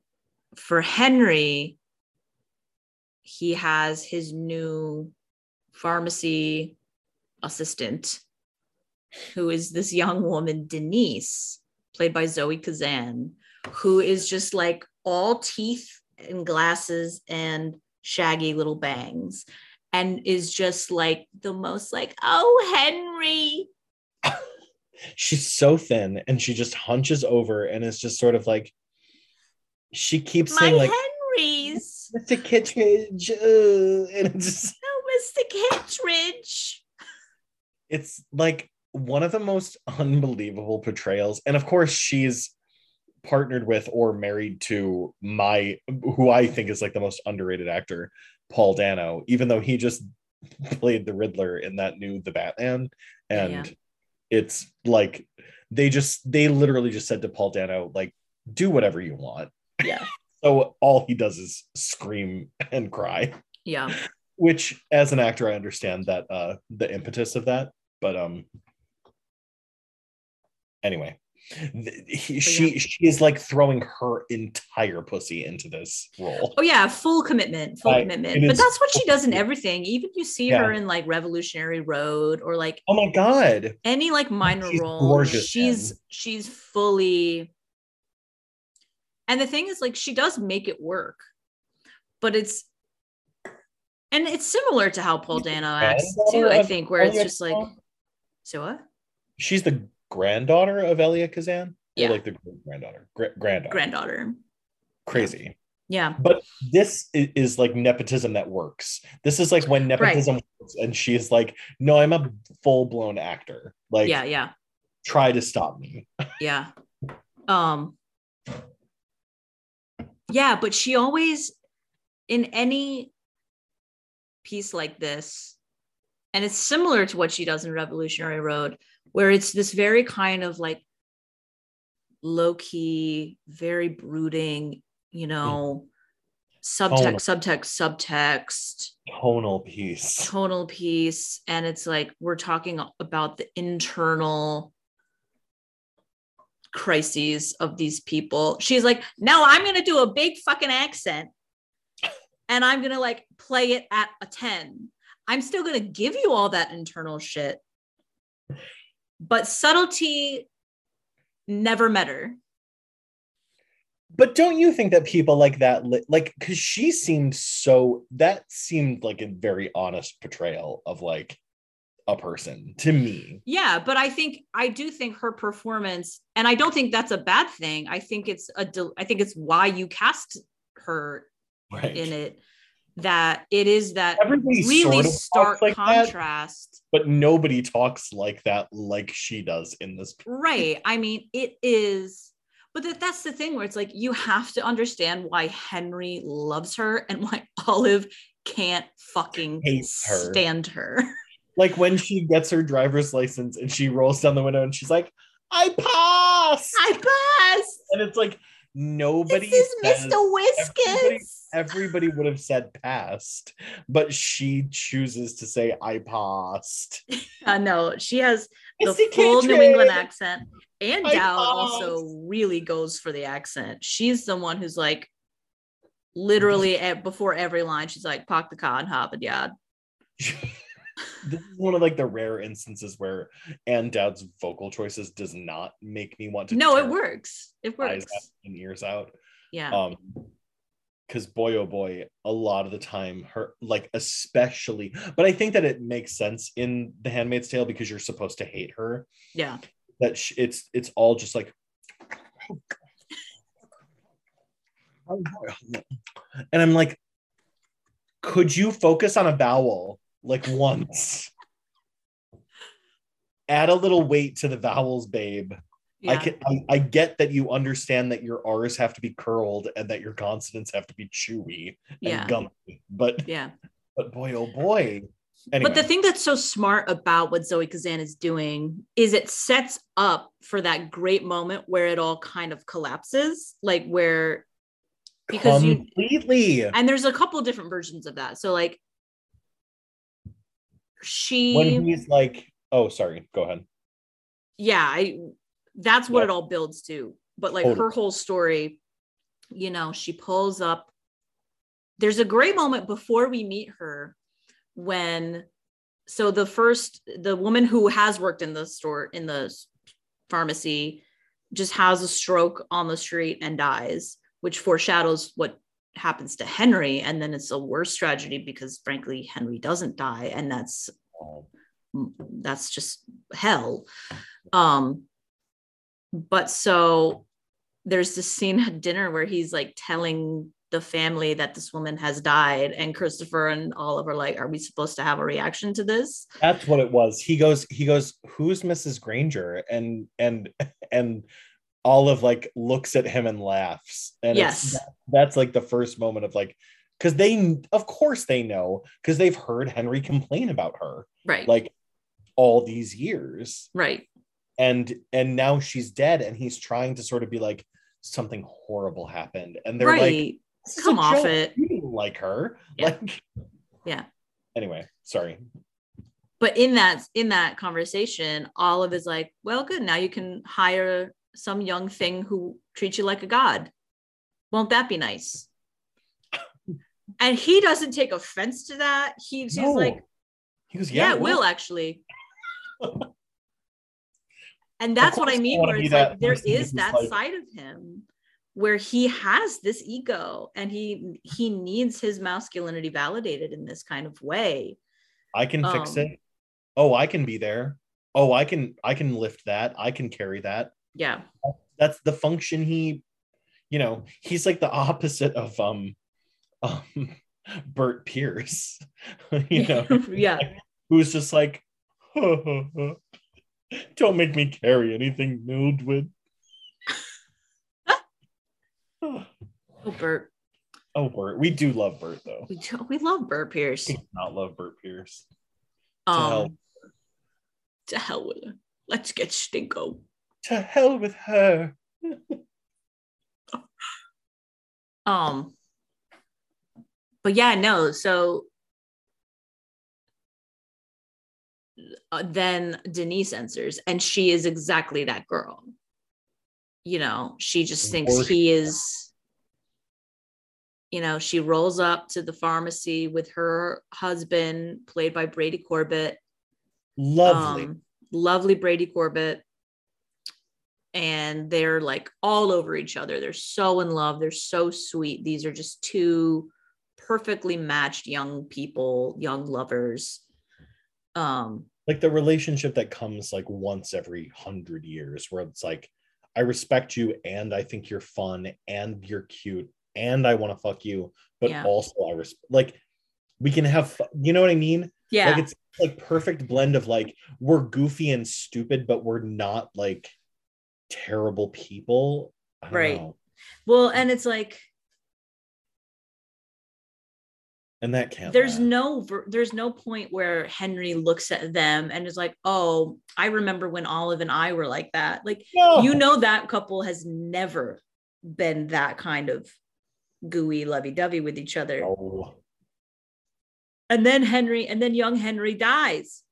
for Henry, he has his new pharmacy assistant who is this young woman denise played by zoe kazan who is just like all teeth and glasses and shaggy little bangs and is just like the most like oh henry. [LAUGHS] She's so thin and she just hunches over and is just sort of like she keeps my saying like henrys. Mr. Kitteridge, uh, and it's just oh mr Kitteridge. It's like one of the most [LAUGHS] unbelievable portrayals and of course she's partnered with or married to my who i think is like the most underrated actor paul dano even though he just [LAUGHS] played the riddler in that new the batman. And Yeah. it's like they just they literally just said to paul dano like do whatever you want. Yeah. [LAUGHS] So all he does is scream and cry. Yeah. Which as an actor i understand that uh the impetus of that but um anyway she she is like throwing her entire pussy into this role Oh yeah, full commitment, full Right. commitment. But that's what she does in everything. Even you see Yeah. her in like Revolutionary Road or like oh my god any like minor She's role. gorgeous, she's man. she's fully. And the thing is, like, she does make it work, but it's. And it's similar to how Paul Dano acts too. I think where it's just like, so what? she's the granddaughter of elia kazan? Or, like the granddaughter. Gra- granddaughter. Granddaughter. crazy. Yeah. but this i- is like nepotism that works. This is like when nepotism works and she is like no i'm a full-blown actor. Like yeah. Yeah. try to stop me. [LAUGHS] Yeah. Um yeah but she always in any piece like this and it's similar to what she does in revolutionary road where it's this very kind of like low key very brooding you hmm. know subtext subtext subtext. Tonal piece tonal piece and it's like we're talking about the internal crises of these people. She's like no i'm gonna do a big fucking accent and i'm gonna like play it at a 10 i'm still gonna give you all that internal shit but subtlety never met her but don't you think that people like that li- like because she seemed so that seemed like a very honest portrayal of like a person to me Yeah, but I think I do think her performance, and I don't think that's a bad thing. I think it's a, del- I think it's why you cast her right in it. That it is that everybody really sort of stark like that contrast, but nobody talks like that like she does in this [LAUGHS] right? I mean, it is, but that, that's the thing where it's like you have to understand why Henry loves her and why [LAUGHS] Olive can't fucking Hates her. stand her. [LAUGHS] like when she gets her driver's license and she rolls down the window and she's like i pass. I pass. and it's like nobody This is says- Mr. Whiskers. Everybody would have said passed but she chooses to say i passed [LAUGHS] Uh, no, she has the full New England accent. And I Dowd paused. also really goes for the accent. She's the one who's like, literally at, before every line, she's like, "Park the car and hop it, yeah." this is one of like the rare instances where Ann Dowd's vocal choices does not make me want to No, it works. It eyes works. out and ears out Yeah. um because boy oh boy a lot of the time her like especially but i think that it makes sense in the handmaid's tale because you're supposed to hate her. Yeah. that sh- it's it's all just like and i'm like could you focus on a vowel like once? Add a little weight to the vowels babe I can I, I get that you understand that your R's have to be curled and that your consonants have to be chewy and Yeah. gummy, but Yeah. but boy oh boy. Anyway, But the thing that's so smart about what Zoe Kazan is doing is it sets up for that great moment where it all kind of collapses, like where because you completely and there's a couple of different versions of that. So like she when he's like, oh sorry, go ahead. yeah, I that's what Yeah. it all builds to. But like Totally. her whole story, you know, she pulls up. There's a great moment before we meet her when so the first the woman who has worked in the store in the pharmacy just has a stroke on the street and dies which foreshadows what happens to henry and then it's a worse tragedy because frankly henry doesn't die and that's Oh, that's just hell um but so there's this scene at dinner where he's like telling the family that this woman has died and christopher and olive are like are we supposed to have a reaction to this that's what it was. He goes, he goes, who's Mrs. Granger? And and and Olive like looks at him and laughs. And yes that's like the first moment of like, because they of course they know, because they've heard Henry complain about her right like all these years. right And and now she's dead, and he's trying to sort of be like, something horrible happened. And they're like, right "This is Come off joke. it." You like her. Yeah. Like Yeah. Anyway, sorry. but in that in that conversation olive is like well good now you can hire some young thing who treats you like a god won't that be nice [LAUGHS] and he doesn't take offense to that he's, he's like he goes, yeah, yeah, it will actually [LAUGHS] and that's what i mean where it's like there is that like- side of him where he has this ego and he he needs his masculinity validated in this kind of way I can fix Um, it. Oh, I can be there. Oh, I can I can lift that. I can carry that. yeah That's the function he, you know, he's like the opposite of um um [LAUGHS] Bert Pierce. [LAUGHS] you know, [LAUGHS] yeah who's just like [LAUGHS] don't make me carry anything, Mildred. oh bert [SIGHS] oh, Bert. We do love Bert though. we, do- we love bert pierce We do not love Bert Pierce. hell. um to hell with her let's get stinko To hell with her. [LAUGHS] Um, but yeah, no. So uh, then Denise answers, and she is exactly that girl. You know, she just thinks he is. You know, she rolls up to the pharmacy with her husband, played by Brady Corbet. Lovely. Um, lovely Brady Corbet. And they're like all over each other. They're so in love. They're so sweet. These are just two perfectly matched young people, young lovers. Um, like the relationship that comes like once every hundred years where it's like i respect you and i think you're fun and you're cute and i want to fuck you but Yeah. also i respect like we can have you know what i mean yeah. like it's like perfect blend of like we're goofy and stupid but we're not like terrible people Right. know. well, and it's like and that can't there's last. no there's no point where Henry looks at them and is like, "Oh, I remember when Olive and I were like that." Like No. you know that couple has never been that kind of gooey lovey-dovey with each other. No. And then Henry and then young Henry dies.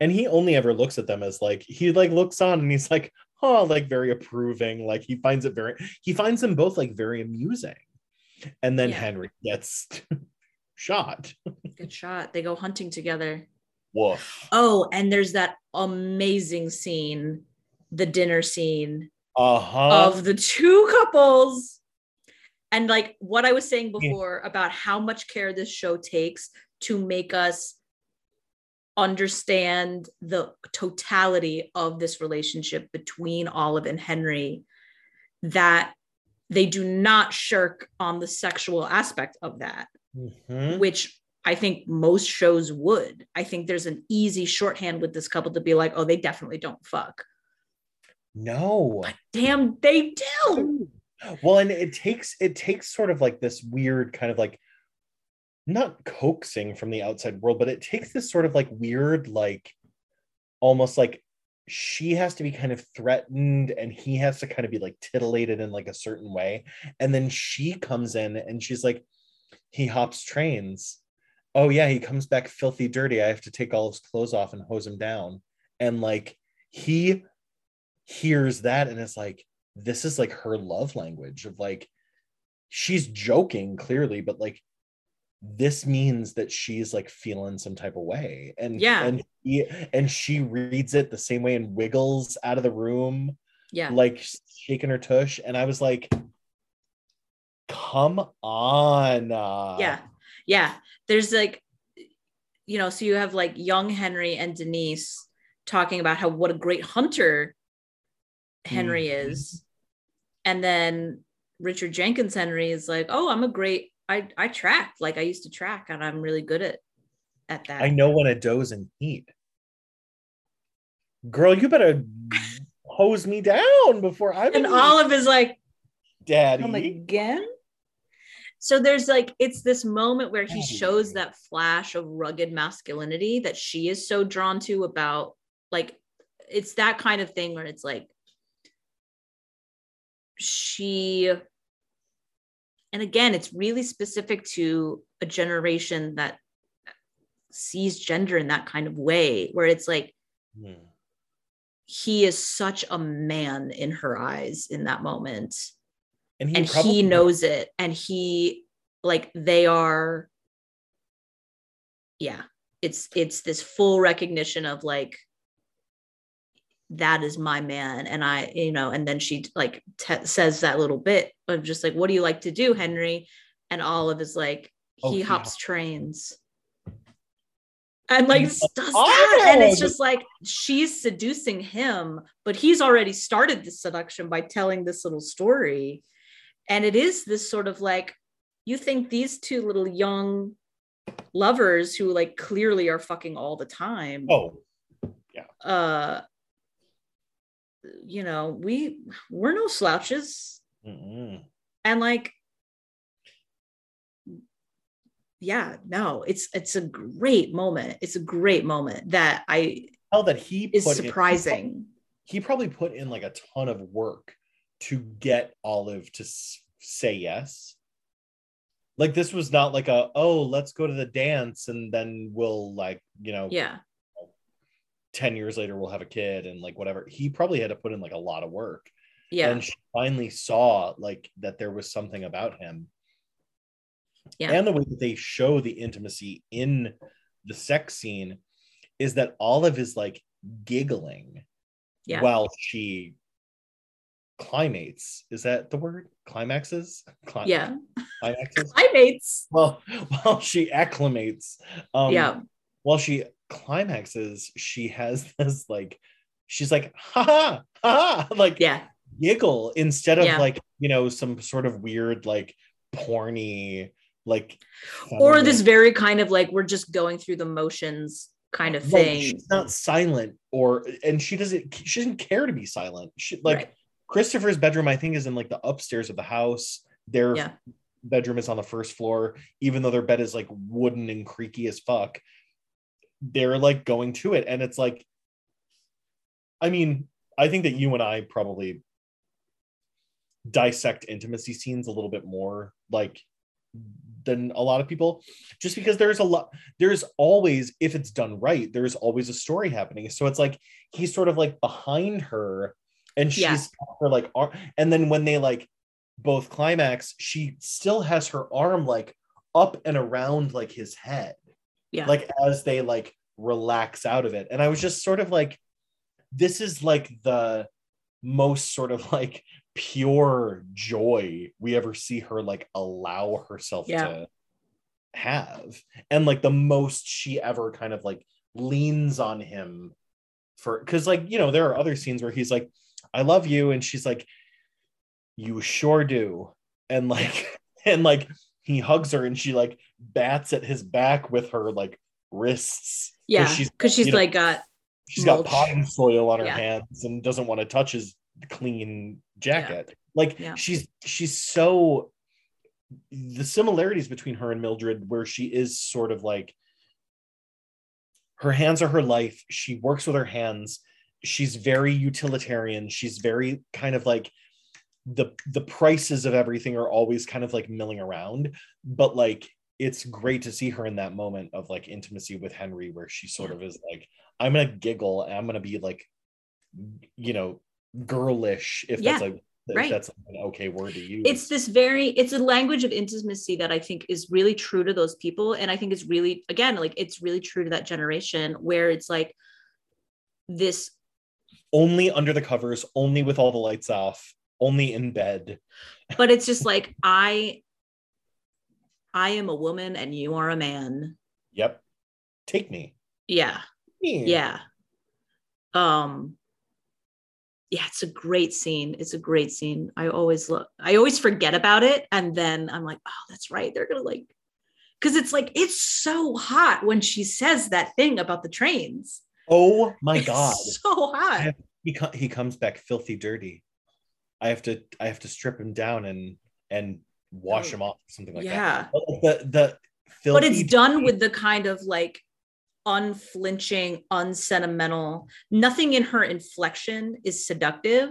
and he only ever looks at them as like he like looks on and he's like oh like very approving like he finds it very he finds them both like very amusing and then Yeah. henry gets [LAUGHS] shot Good shot. They go hunting together. woof Oh, and there's that amazing scene, the dinner scene uh-huh of the two couples. And like what I was saying Yeah. before about how much care this show takes to make us understand the totality of this relationship between Olive and Henry, that they do not shirk on the sexual aspect of that, Mhm. which I think most shows would. I think there's an easy shorthand with this couple to be like, oh, they definitely don't fuck. no Damn, they do. [LAUGHS] well and it takes it takes sort of like this weird kind of like not coaxing from the outside world but it takes this sort of like weird like almost like she has to be kind of threatened and he has to kind of be like titillated in like a certain way and then she comes in and she's like he hops trains. Oh yeah he comes back filthy dirty. I have to take all his clothes off and hose him down. And like he hears that and it's like this is like her love language of like she's joking clearly but like this means that she's like feeling some type of way. And Yeah. and he, and she reads it the same way and wiggles out of the room Yeah. like shaking her tush. And i was like come on. Yeah. Yeah. There's like you know so you have like young henry and denise talking about how what a great hunter henry Mhm. is. And then richard jenkins henry is like oh i'm a great i i track. Like i used to track and i'm really good at at that. I know when a doe's in heat. Girl you better hose me down before i'm and olive is like daddy. I'm like, again? So there's like, it's this moment where he shows that flash of rugged masculinity that she is so drawn to about, like, it's that kind of thing where it's like, she, and again, it's really specific to a generation that sees gender in that kind of way, where it's like, Hmm. he is such a man in her eyes in that moment and he, and probably he knows it. And he like they are yeah it's it's this full recognition of like that is my man. And i you know and then she like te- says that little bit of just like what do you like to do henry? And olive is like Oh, he he hops hops- trains. And like does that. And it's oh! just like she's seducing him but he's already started the seduction by telling this little story and it is this sort of like you think these two little young lovers who like clearly are fucking all the time. Oh yeah. Uh you know we we're no slouches. Mm-mm. and like yeah no it's it's a great moment. It's a great moment that i Hell, that he is put in- surprising. he probably put in like a ton of work to get Olive to s- say yes. Like this was not like a oh let's go to the dance and then we'll like you know yeah 10 years later we'll have a kid and like whatever. He probably had to put in like a lot of work. yeah And she finally saw like that there was something about him. Yeah. And the way that they show the intimacy in the sex scene is that Olive is like giggling yeah while she climates. Is that the word? Climaxes? Cli- yeah Climaxes? primates Well, [LAUGHS] while she acclimates, um, yeah while she climaxes, she has [LAUGHS] this like, she's like, ha ha, ha, ha, like yeah giggle instead of Yeah. like, you know, some sort of weird, like porny, like, or this very kind of like we're just going through the motions kind of Like, thing she's not silent, or and she doesn't, she doesn't care to be silent. She like Right. Christopher's bedroom, I think, is in like the upstairs of the house. Their Yeah. bedroom is on the first floor, even though their bed is like wooden and creaky as fuck. They're like going to it, and it's like, I mean, I think that you and I probably dissect intimacy scenes a little bit more, like than a lot of people, just because there's a lot. There's always, if it's done right, there's always a story happening. So it's like he's sort of like behind her, and she's Yeah. got her like arm, and then when they like both climax, she still has her arm like up and around like his head, yeah like as they like relax out of it. And I was just sort of like, this is like the most sort of like pure joy we ever see her like allow herself Yeah. to have. And like the most she ever kind of like leans on him for because like you know there are other scenes where he's like i love you. And she's like you sure do. And like [LAUGHS] and like he hugs her and she like bats at his back with her like wrists. Yeah she's- because she's you know, like got she's got mulch. potting soil on her Yeah. hands and doesn't want to touch his clean jacket. Like Yeah. she's she's so the similarities between her and mildred where she is sort of like her hands are her life. She works with her hands she's very utilitarian she's very kind of like the the prices of everything are always kind of like milling around but like it's great to see her in that moment of like intimacy with henry where she sort of is like i'm gonna giggle and i'm gonna be like you know girlish if that's Yeah. a if Right. that's an okay word to use. it's this very it's a language of intimacy that i think is really true to those people and i think it's really again like it's really true to that generation where it's like this only under the covers, only with all the lights off, only in bed. but it's just [LAUGHS] like i i am a woman and you are a man Yep. Take me. yeah Me. yeah um yeah it's a great scene it's a great scene i always look i always forget about it and then i'm like oh that's right they're gonna like because it's like it's so hot when she says that thing about the trains Oh [LAUGHS] my It's god. so hot have- He co- he comes back filthy dirty. I have to I have to strip him down and and wash Oh, him off something like yeah that. Yeah. the the filthy but it's done with the kind of like unflinching unsentimental nothing in her inflection is seductive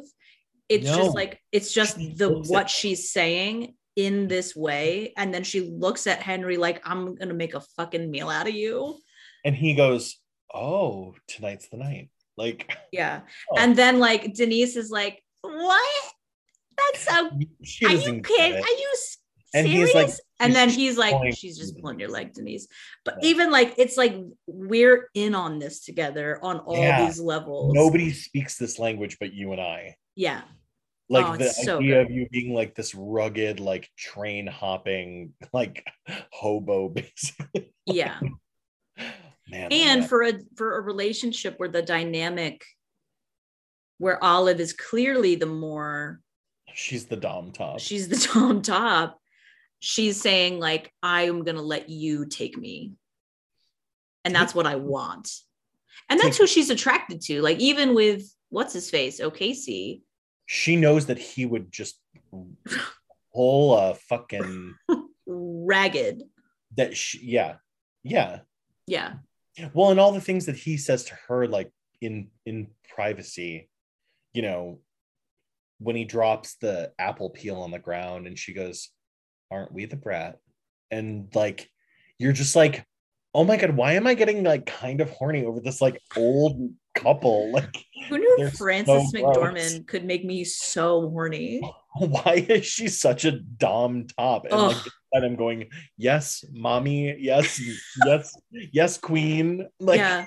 it's No. just like it's just She the at- what she's saying in this way and then she looks at henry like i'm gonna make a fucking meal out of you and he goes, "Oh, tonight's the night." Like [LAUGHS] yeah Oh. and then like denise is like what that's so [LAUGHS] she are you kidding are you And serious he's like, and then he's like pulling she's just you." pulling your leg denise but Yeah. even like it's like we're in on this together on all Yeah. these levels Nobody speaks this language but you and I. yeah Like Oh, the so idea good. of you being like this rugged, like train hopping, like [LAUGHS] hobo, basically. yeah Man, and man. for a for a relationship where the dynamic where olive is clearly the more she's the dom top. she's the [LAUGHS] dom top she's saying like i'm gonna let you take me. And that's what i want. And that's who she's attracted to. Like even with what's his face? O'casey. She knows that he would just pull a fucking [LAUGHS] ragged. That she yeah. Yeah. Yeah well and all the things that he says to her like in in privacy you know when he drops the apple peel on the ground and she goes aren't we the brat? And like you're just like oh my god why am i getting like kind of horny over this like old couple [LAUGHS] like who knew frances so gross. mcdormand could make me so horny. [LAUGHS] Why is she such a dom top? And like and i'm going yes mommy yes yes yes queen. Like yeah.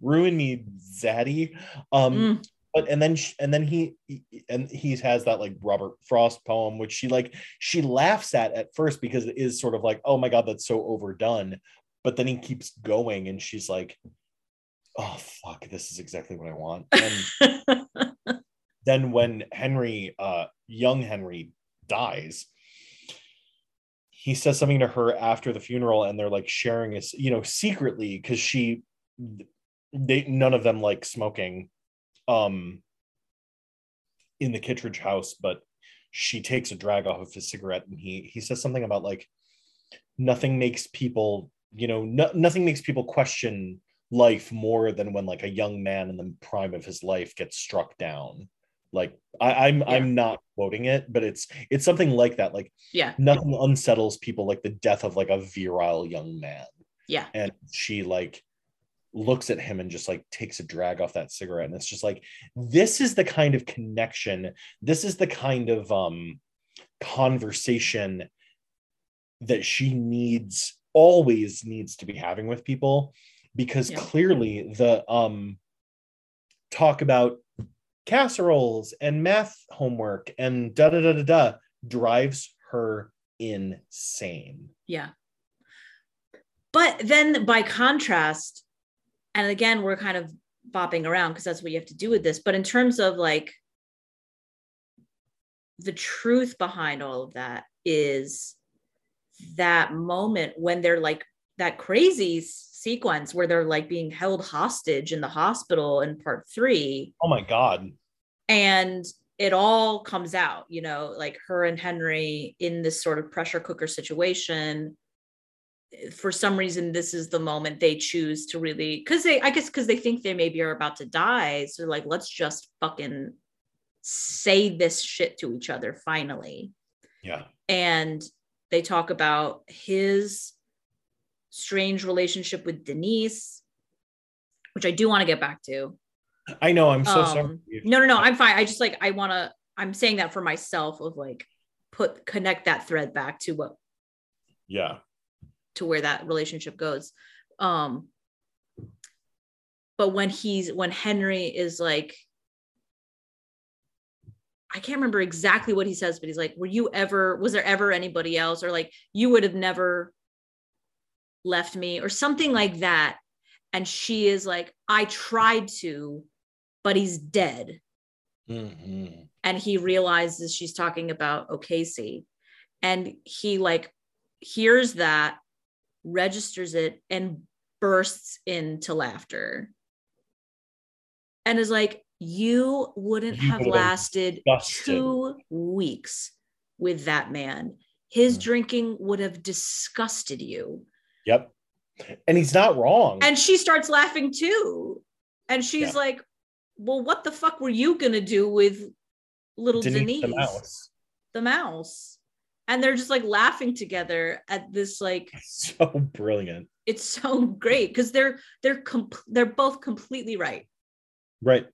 ruin me zaddy. Um Mm. but and then sh and then he he- and he has that like robert frost poem which she like she laughs at at first because it is sort of like oh my god that's so overdone. But then he keeps going and she's like oh fuck this is exactly what i want. And [LAUGHS] then when henry uh young henry dies he says something to her after the funeral and they're like sharing this you know secretly because she they none of them like smoking um in the kitteridge house but she takes a drag off of his cigarette and he he says something about like nothing makes people you know no, nothing makes people question life more than when like a young man in the prime of his life gets struck down. Like I, i'm i'm not quoting it but it's it's something like that. Like yeah. nothing unsettles people like the death of like a virile young man. Yeah. And she like looks at him and just like takes a drag off that cigarette. And it's just like this is the kind of connection this is the kind of um conversation that she needs always needs to be having with people because Yeah. clearly the um talk about casseroles and math homework and da da da da da drives her insane Yeah. But then by contrast, and again, we're kind of bopping around because that's what you have to do with this. But in terms of like the truth behind all of that is that moment when they're like that crazy sequence where they're like being held hostage in the hospital in part three. Oh my god. And it all comes out you know like her and henry in this sort of pressure cooker situation. For some reason this is the moment they choose to really because they i guess because they think they maybe are about to die. So like let's just fucking say this shit to each other finally. Yeah. And they talk about his strange relationship with denise which i do want to get back to i know i'm so um, sorry no, no, no. I'm fine. I just like I want to I'm saying that for myself of like put connect that thread back to what yeah to where that relationship goes. Um but when he's when Henry is like I can't remember exactly what he says, but he's like, Were you ever, was there ever anybody else? Or like, you would have never left me, or something like that. And she is like, I tried to, but he's dead. Mhm. And he realizes she's talking about O'Casey. And he like hears that, registers it, and bursts into laughter. And is like, you wouldn't You have lasted disgusted. two weeks with that man. His Mm. drinking would have disgusted you. Yep. And he's not wrong. And she starts laughing too. And she's Yeah. like, Well, what the fuck were you gonna do with little Denise Denise, the mouse. the mouse? And they're just like laughing together at this, like, [LAUGHS] So brilliant. it's so great because they're they're com- they're both completely right, Right.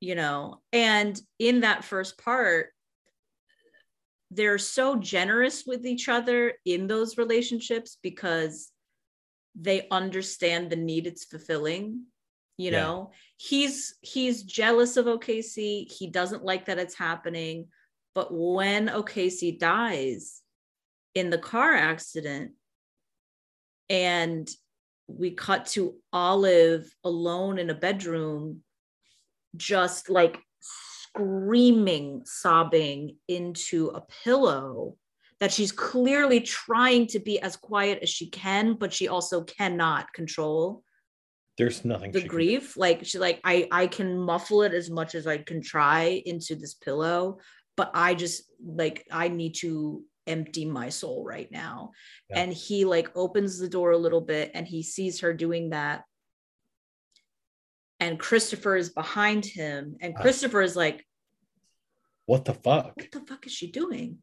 you know. And in that first part, they're so generous with each other in those relationships because they understand the need it's fulfilling you Yeah. know? He's he's jealous of O'Casey he doesn't like that it's happening. But when O'Casey dies in the car accident and we cut to olive alone in a bedroom just like screaming sobbing into a pillow that she's clearly trying to be as quiet as she can but she also cannot control There's nothing the she can- grief like she like i i can muffle it as much as i can try into this pillow but i just like i need to empty my soul right now Yeah. and he like opens the door a little bit and he sees her doing that and christopher is behind him and Ah. christopher is like What the fuck? what the fuck is she doing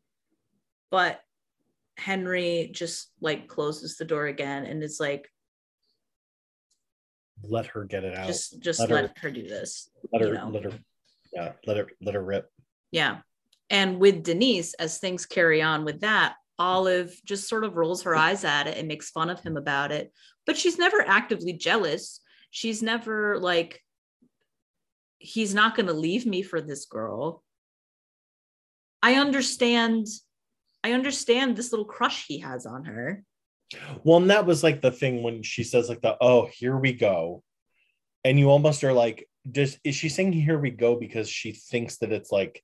but henry just like closes the door again and is like Let her get it out. just just Let let, her- her, do this let you her know? let her yeah, let her let her rip. Yeah. And with Denise, as things carry on with that, Olive just sort of rolls her eyes at it and makes fun of him about it. But she's never actively jealous. She's never like, he's not going to leave me for this girl. I understand. I understand this little crush he has on her. Well, and that was like the thing when she says like the oh here we go, and you almost are like, does is she saying here we go because she thinks that it's like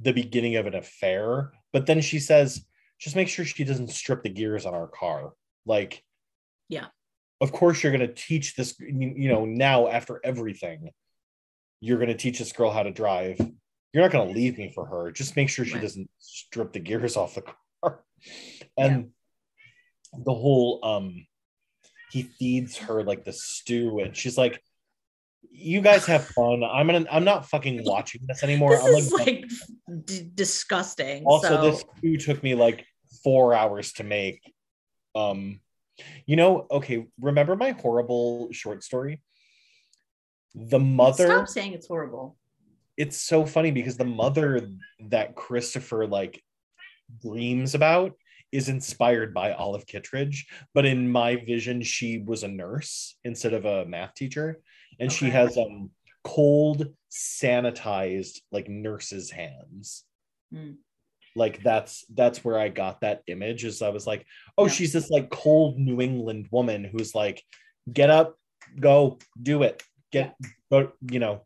the beginning of an affair? But then she says, just make sure she doesn't strip the gears on our car. Like, Yeah. of course you're gonna teach this. You know now after everything, you're gonna teach this girl how to drive. You're not gonna leave me for her. Just make sure she Right. doesn't strip the gears off the [LAUGHS] car. And the whole um he feeds her like the stew and she's like you guys have fun i'm gonna i'm not fucking [LAUGHS] watching this anymore This i'm is like like d- disgusting. also so, this stew took me like four hours to make um you know okay remember my horrible short story the mother stop saying it's horrible. It's so funny because the mother that Christopher like dreams about is inspired by Olive Kitteridge, but in my vision, she was a nurse instead of a math teacher, and she has um cold, sanitized like nurse's hands. Hmm. Like that's that's where I got that image. Is I was like, oh, Yeah. she's this like cold New England woman who's like, get up, go, do it, get, but you know,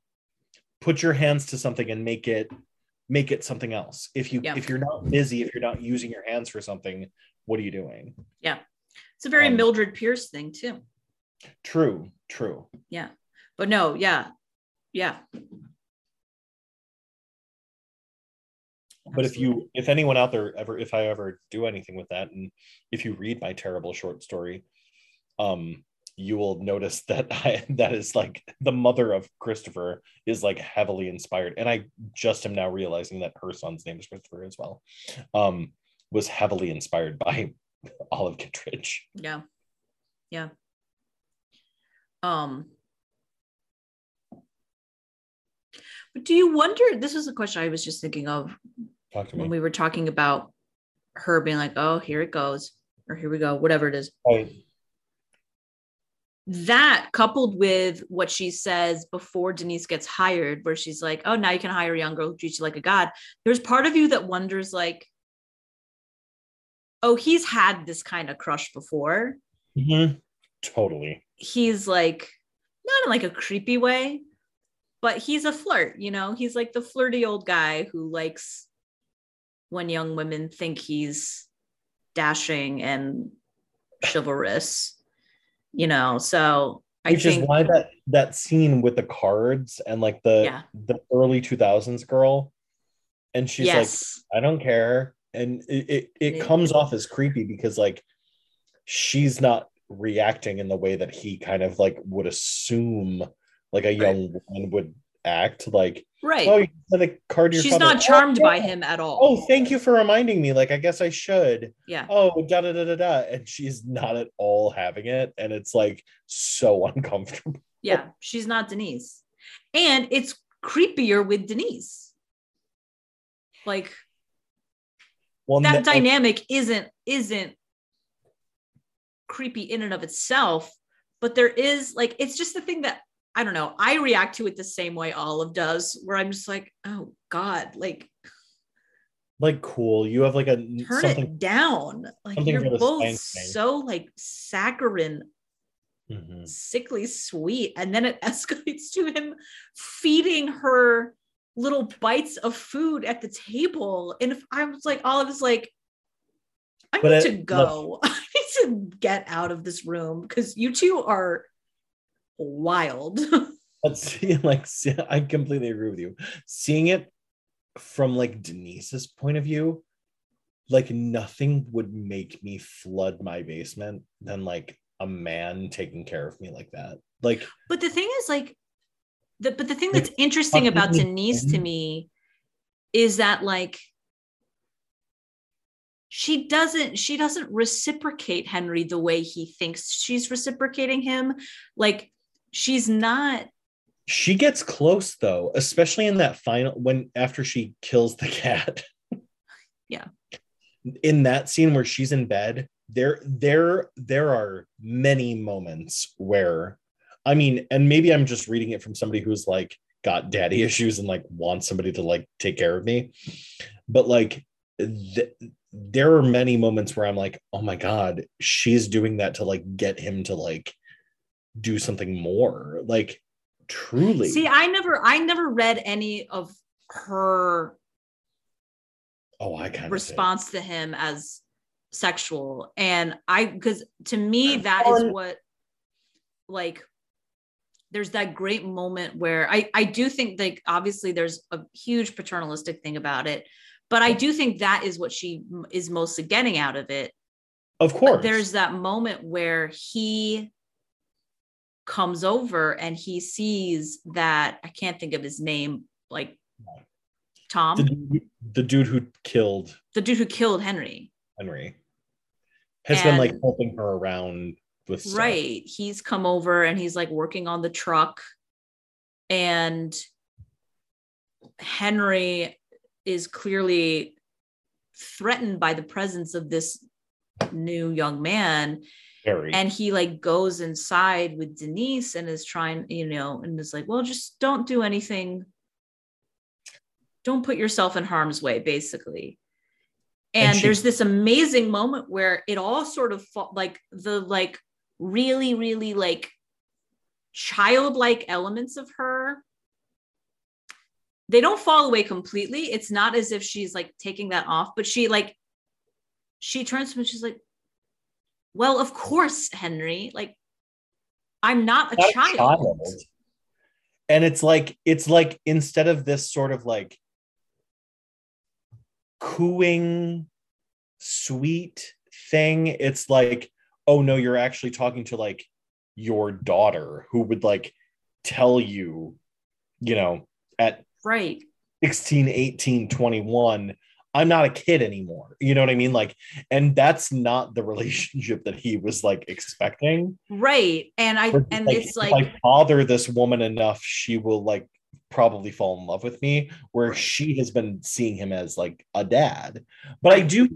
put your hands to something and make it make it something else. If you Yeah. if you're not busy if you're not using your hands for something what are you doing? Yeah. It's a very Um, Mildred Pierce thing too. true true. Yeah. But no, yeah, yeah. but if you if anyone out there ever if i ever do anything with that and if you read my terrible short story um you will notice that [LAUGHS] i that is like the mother of christopher is like heavily inspired and i just am now realizing that her son's name is christopher as well um was heavily inspired by [LAUGHS] olive kitteridge Yeah. Yeah. Um But do you wonder? This was a question I was just thinking of Talk to me. when we were talking about her being like, "Oh, here it goes," or "Here we go," whatever it is. Right. That coupled with what she says before Denise gets hired, where she's like, "Oh, now you can hire a young girl who treats you like a god." There's part of you that wonders, like, "Oh, he's had this kind of crush before." Mhm. Totally. he's like not in like a creepy way but he's a flirt you know he's like the flirty old guy who likes when young women think he's dashing and chivalrous you know so i Which think is why that that scene with the cards and like the Yeah. the early 2000s girl and she's like I don't care. And it, it, it Yeah. comes off as creepy because like she's not reacting in the way that he kind of like would assume like a young woman would act like right. Oh you sent a card she's not charmed oh, by yeah. him at all. oh thank you for reminding me. Like i guess i should. Yeah. Oh da da da da da. And she's not at all having it. And it's like so [LAUGHS] uncomfortable. Yeah she's not denise. And it's creepier with denise. Like well that and- dynamic isn't isn't creepy in and of itself but there is like it's just the thing that i don't know. I react to it the same way olive does where i'm just like oh god like like cool. You have like a turn something it down. Like you're both so like saccharine Mhm. sickly sweet. And then it [LAUGHS] escalates to him feeding her little bites of food at the table. And if i was like olive is like i But need to go. [LAUGHS] I need to get out of this room because you two are wild [LAUGHS] But see, like, see, I completely agree with you. Seeing it from like Denise's point of view, like nothing would make me flood my basement than like a man taking care of me like that. Like, but the thing is like the but the thing Like, that's interesting about denise to me is that like she doesn't she doesn't reciprocate henry the way he thinks she's reciprocating him like she's not she gets close though, especially in that final when after she kills the cat. [LAUGHS] Yeah. In that scene where she's in bed, there there there are many moments where I mean, and maybe I'm just reading it from somebody who's like got daddy [LAUGHS] issues and like wants somebody to like take care of me. But like th- there are many moments where I'm like, oh my god, she's doing that to like get him to like do something more. Like truly. see i never i never read any of her Oh, I kind of response to him as sexual and i because to me that is what like there's that great moment where i i do think like obviously there's a huge paternalistic thing about it but i do think that is what she is mostly getting out of it Of But course. there's that moment where he comes over and he sees that i can't think of his name like tom the, the, dude- who killed the dude who killed henry Henry has been like helping her around with stuff. Right. He's come over and he's like working on the truck. And Henry is clearly threatened by the presence of this new young man. Very. And he like goes inside with Denise and is trying, you know, and is like, well, just don't do anything. Don't put yourself in harm's way, basically. And And, she- there's this amazing moment where it all sort of fa- like the like really, really like childlike elements of her. They don't fall away completely. It's not as if she's like taking that off, but she like she turns to him she's like, Well, of course, Henry. Like, I'm not a Not a child. child. And it's like it's like instead of this sort of like cooing sweet thing, it's like, oh no, you're actually talking to like your daughter who would like tell you, you know, at Right. 16 18 21 i'm not a kid anymore you know what i mean like and that's not the [LAUGHS] relationship that he was like expecting Right. And I and like, it's like i bother this woman enough she will like probably fall in love with me where she has been seeing him as like a dad but i do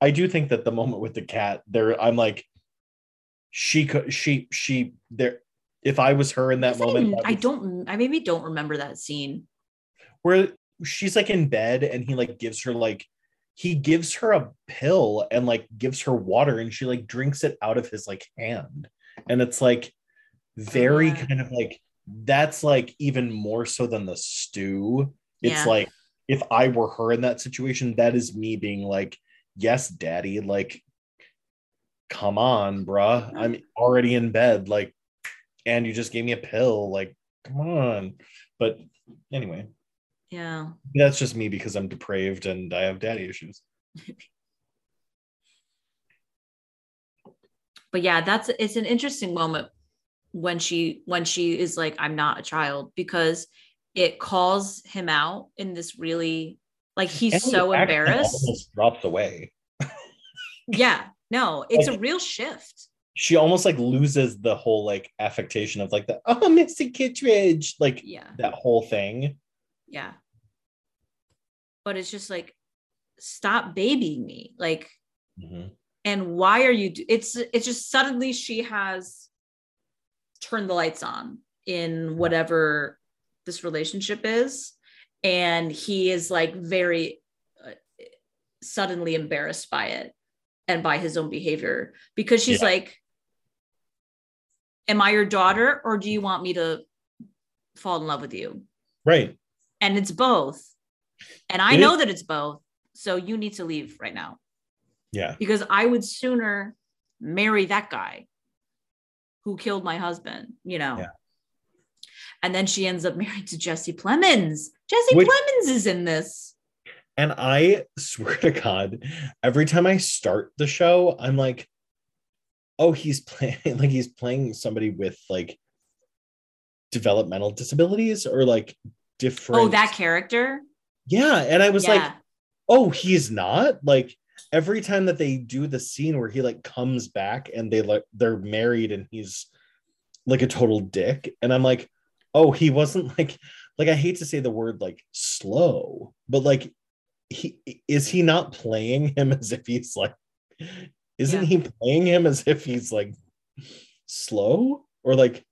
i do think that the moment with the cat there i'm like she could she she there if i was her in that moment didn't- I don't. I maybe don't remember that scene. where she's like in bed and he like gives her like he gives her a pill and like gives her water and she like drinks it out of his like hand. And it's like very oh, yeah. kind of like that's like even more so than the stew. It's Yeah. like if i were her in that situation that is me being like yes daddy like come on bruh. I'm already in bed like and you just gave me a pill like come on. But anyway Yeah. that's just me because I'm depraved and I have daddy issues. [LAUGHS] But yeah, that's it's an interesting moment when she when she is like, I'm not a child, because it calls him out in this really like he's And so accent embarrassed. Almost drops away. [LAUGHS] Yeah, no, it's a real shift. She almost like loses the whole like affectation of like the oh Missy Kitteridge, like Yeah, that whole thing. Yeah. But it's just like, stop babying me. Like, Mhm. and why are you do- it's it's just suddenly she has turned the lights on in whatever this relationship is and he is like very uh, suddenly embarrassed by it and by his own behavior because she's Yeah. like am i your daughter or do you want me to fall in love with you Right. And it's both and i It know is- that it's both so you need to leave right now Yeah. because I would sooner marry that guy who killed my husband, you know. Yeah. And then she ends up [LAUGHS] married to Jesse Plemons. Jesse Which- Plemons is in this. And I swear to God, every time I start the show, I'm like, oh, he's playing [LAUGHS] like he's playing somebody with like developmental disabilities or like different. Oh, that character. Yeah. And I was yeah. like, oh he's not like every time that they do the scene where he like comes back and they like they're married and he's like a total dick and i'm like oh he wasn't [LAUGHS] like like i hate to say the word like slow but like he is he not playing him as if he's like isn't Yeah. he playing him as if he's like slow or like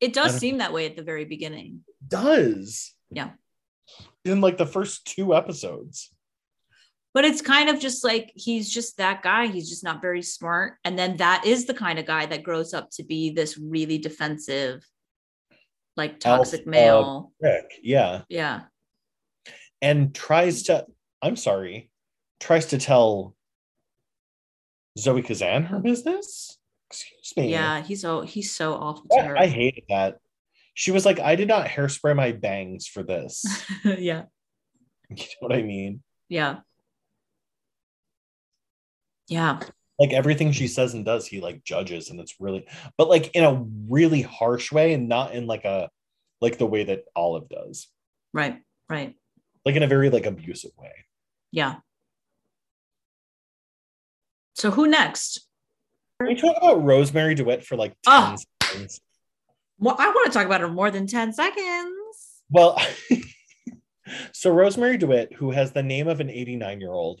it does seem that way at the very beginning. Does Yeah. in like the first two episodes But it's kind of just like he's just that guy. He's just not very smart. And then that is the kind of guy that grows up to be this really defensive, like toxic Alpha. male. Rick, yeah Yeah. and tries to i'm sorry tries to tell zoe kazan her business excuse me Yeah. He's so he's so awful to her. I, I hated that she was like i did not hairspray my bangs for this [LAUGHS] yeah. you know what i mean Yeah. Yeah. like everything she says and does he like judges and it's really but like in a really harsh way and not in like a like the way that olive does Right. Right. like in a very like abusive way Yeah. So who next? Can we talk about rosemarie dewitt for like 10 Ah. seconds Well, I want to talk about her more than 10 seconds. Well, [LAUGHS] so Rosemarie DeWitt, who has the name of an 89 year old,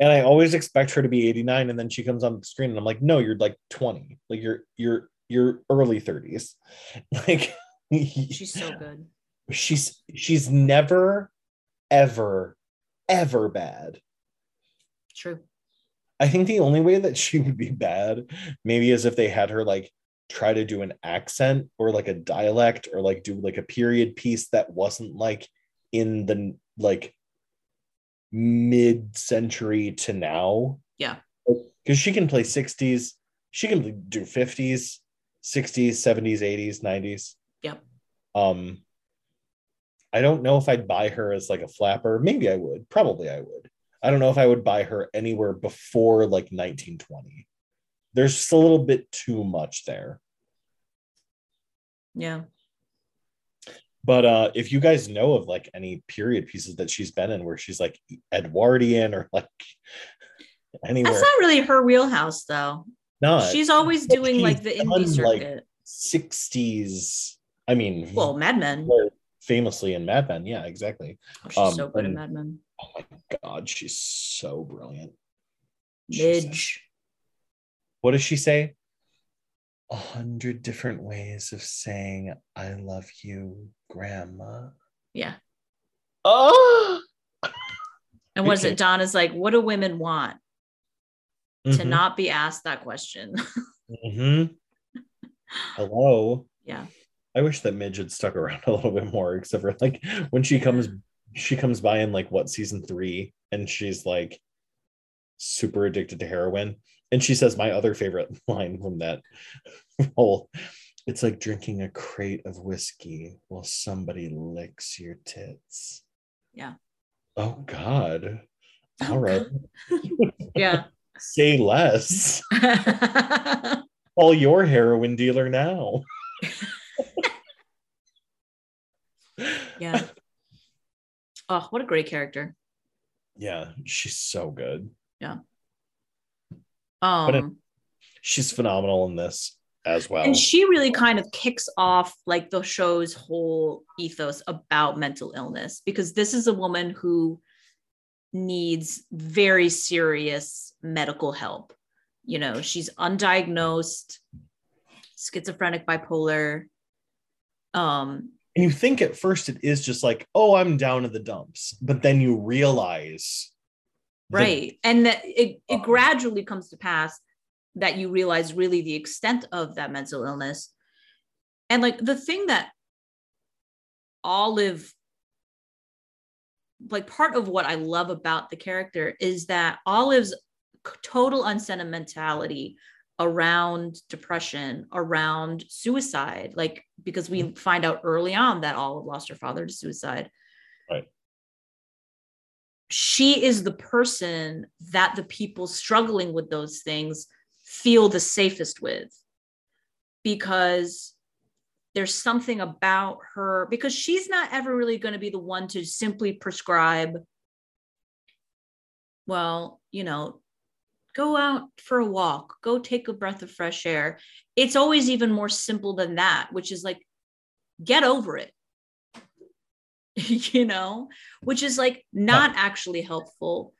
and I always expect her to be 89, and then she comes on the screen, and I'm like, no, you're like 20, like you're you're you're early 30s. [LAUGHS] Like She's so good. she's she's never ever ever bad. True. I think the only way that she would be bad maybe is if they had her like try to do an accent or like a dialect or like do like a period piece that wasn't like in the like mid century to now. Yeah. Because she can play 60s, she can do 50s, 60s, 70s, 80s, 90s. Yep. Um I don't know if I'd buy her as like a flapper. Maybe I would. Probably I would. I don't know if I would buy her anywhere before like 1920. There's just a little bit too much there. Yeah. But uh if you guys know of like any period pieces that she's been in where she's like Edwardian or like anywhere, That's not really her wheelhouse, though. No, She's always doing like the indie like, 60s. I mean, well, Mad Men. famously in Mad Men. Yeah, exactly. Oh, she's Um, so good in and- Mad Men. Oh my god, she's so brilliant. Midge. What does she say? A hundred different ways of saying I love you, grandma. Yeah. Oh And what is Okay. it? Donna's like, what do women want? To Mhm. not be asked that question. [LAUGHS] Mhm. Hello. yeah. I wish that Midge had stuck around a little bit more, except for like when she comes she comes by in like what season three and she's like super addicted to heroin. And she says my other favorite [LAUGHS] line from that whole it's like drinking a crate of whiskey while somebody licks your tits. Yeah. Oh God. Oh, All right. [LAUGHS] Yeah. Say less. Call your heroin dealer now. yeah. Oh, what a great character. Yeah, she's so good. Um, it- She's phenomenal in this as well. and she really kind of kicks off like the show's whole ethos about mental illness because this is a woman who needs very serious medical help. You know, she's undiagnosed, schizophrenic, bipolar. Um, and you think at first it is just like, oh, I'm down in the dumps, but then you realize, the- right. And that it, it gradually comes to pass that you realize really the extent of that mental illness. And like the thing that olive like part of what i love about the character is that olive's total unsentimentality around depression around suicide like because we mm-hmm. find out early on that olive lost her father to suicide. She is the person that the people struggling with those things feel the safest with. Because there's something about her because she's not ever really going to be the one to simply prescribe well you know go out for a walk go take a breath of fresh air. It's always even more simple than that which is like get over it [LAUGHS] you know which is like not actually helpful.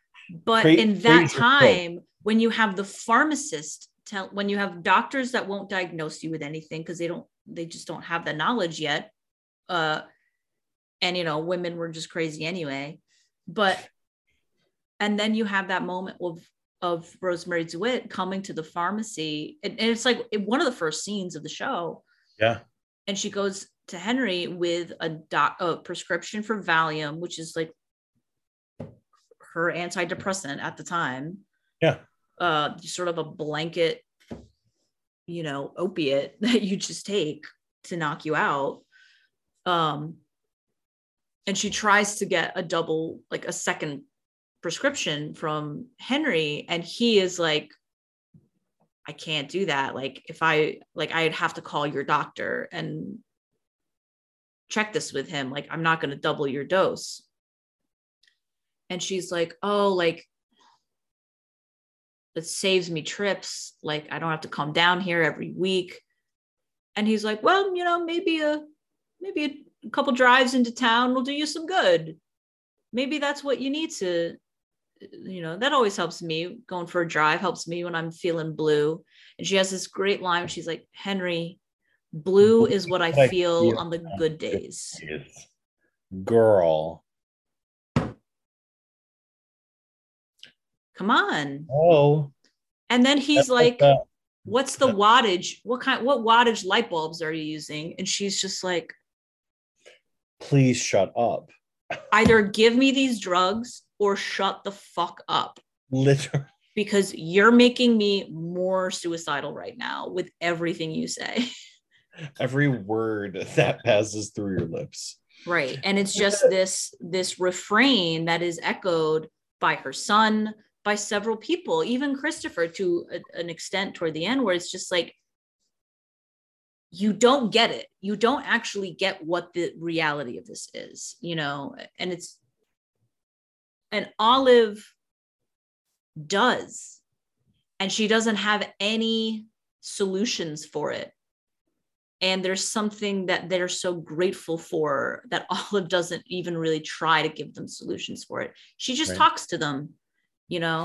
But Cra- in that time when you have the pharmacist tell when you have doctors that won't diagnose you with anything because they don't they just don't have the knowledge yet uh and you know women were just crazy anyway. But and then you have that moment of of rosemarie dewitt coming to the pharmacy and, and it's like one of the first scenes of the show. Yeah. and she goes to henry with a doc a prescription for valium which is like her antidepressant at the time. Yeah. uh sort of a blanket you know opiate [LAUGHS] that you just take to knock you out. Um and she tries to get a double like a second prescription from henry and he is like i can't do that. Like if i like i'd have to call your doctor. And check this with him like i'm not going to double your dose. And she's like oh like it saves me trips. Like i don't have to come down here every week. And he's like well you know maybe a maybe a couple drives into town will do you some good. Maybe that's what you need to you know that always helps me. Going for a drive helps me when i'm feeling blue. And she has this great line she's like henry blue is what i feel on the good days. girl. come on. Oh, and then he's like what's the wattage? What kind what wattage light bulbs are you using? And she's just like please shut up. either give me these drugs or shut the fuck up. Literally. because you're making me more suicidal right now with everything you say [LAUGHS] Every word that passes through your lips. right. And it's just this this refrain that is echoed by her son by several people even christopher to a- an extent toward the end where it's just like you don't get it. You don't actually get what the reality of this is you know? And it's and olive does. And she doesn't have any solutions for it and there's something that they're so grateful for that [LAUGHS] Olive doesn't even really try to give them solutions for it. She just Right. talks to them, you know,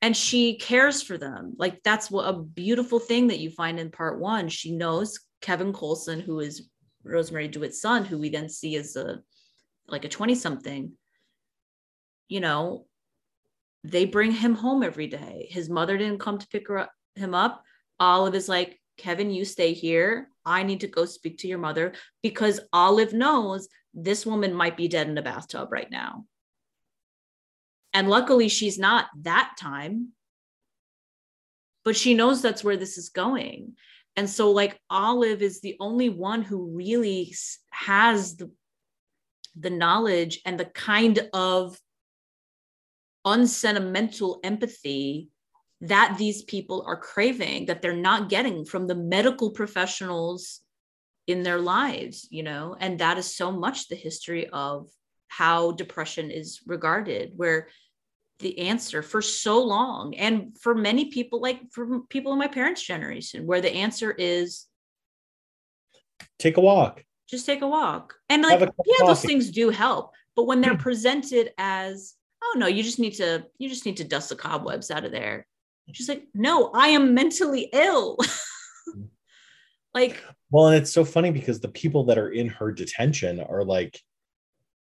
and she cares for them. Like that's what a beautiful thing that you find in part one. She knows Kevin Coulson, who is Rosemarie DeWitt's son, who we then see as a like a 20 something, you know, they bring him home every day. His mother didn't come to pick her up, him up. Olive is like, Kevin, you stay here. I need to go speak to your mother because Olive knows this woman might be dead in a bathtub right now. And luckily, she's not that time, but she knows that's where this is going. And so, like, Olive is the only one who really has the, the knowledge and the kind of unsentimental empathy that these people are craving that they're not getting from the medical professionals in their lives you know and that is so much the history of how depression is regarded where the answer for so long and for many people like for people in my parents generation where the answer is Take a walk. just take a walk and like a cup of yeah those things do help but when they're Hmm. presented as oh no you just need to you just need to dust the cobwebs out of there she's like no i am mentally ill mm. [LAUGHS] like Well, and it's so funny because the people that are in her detention are like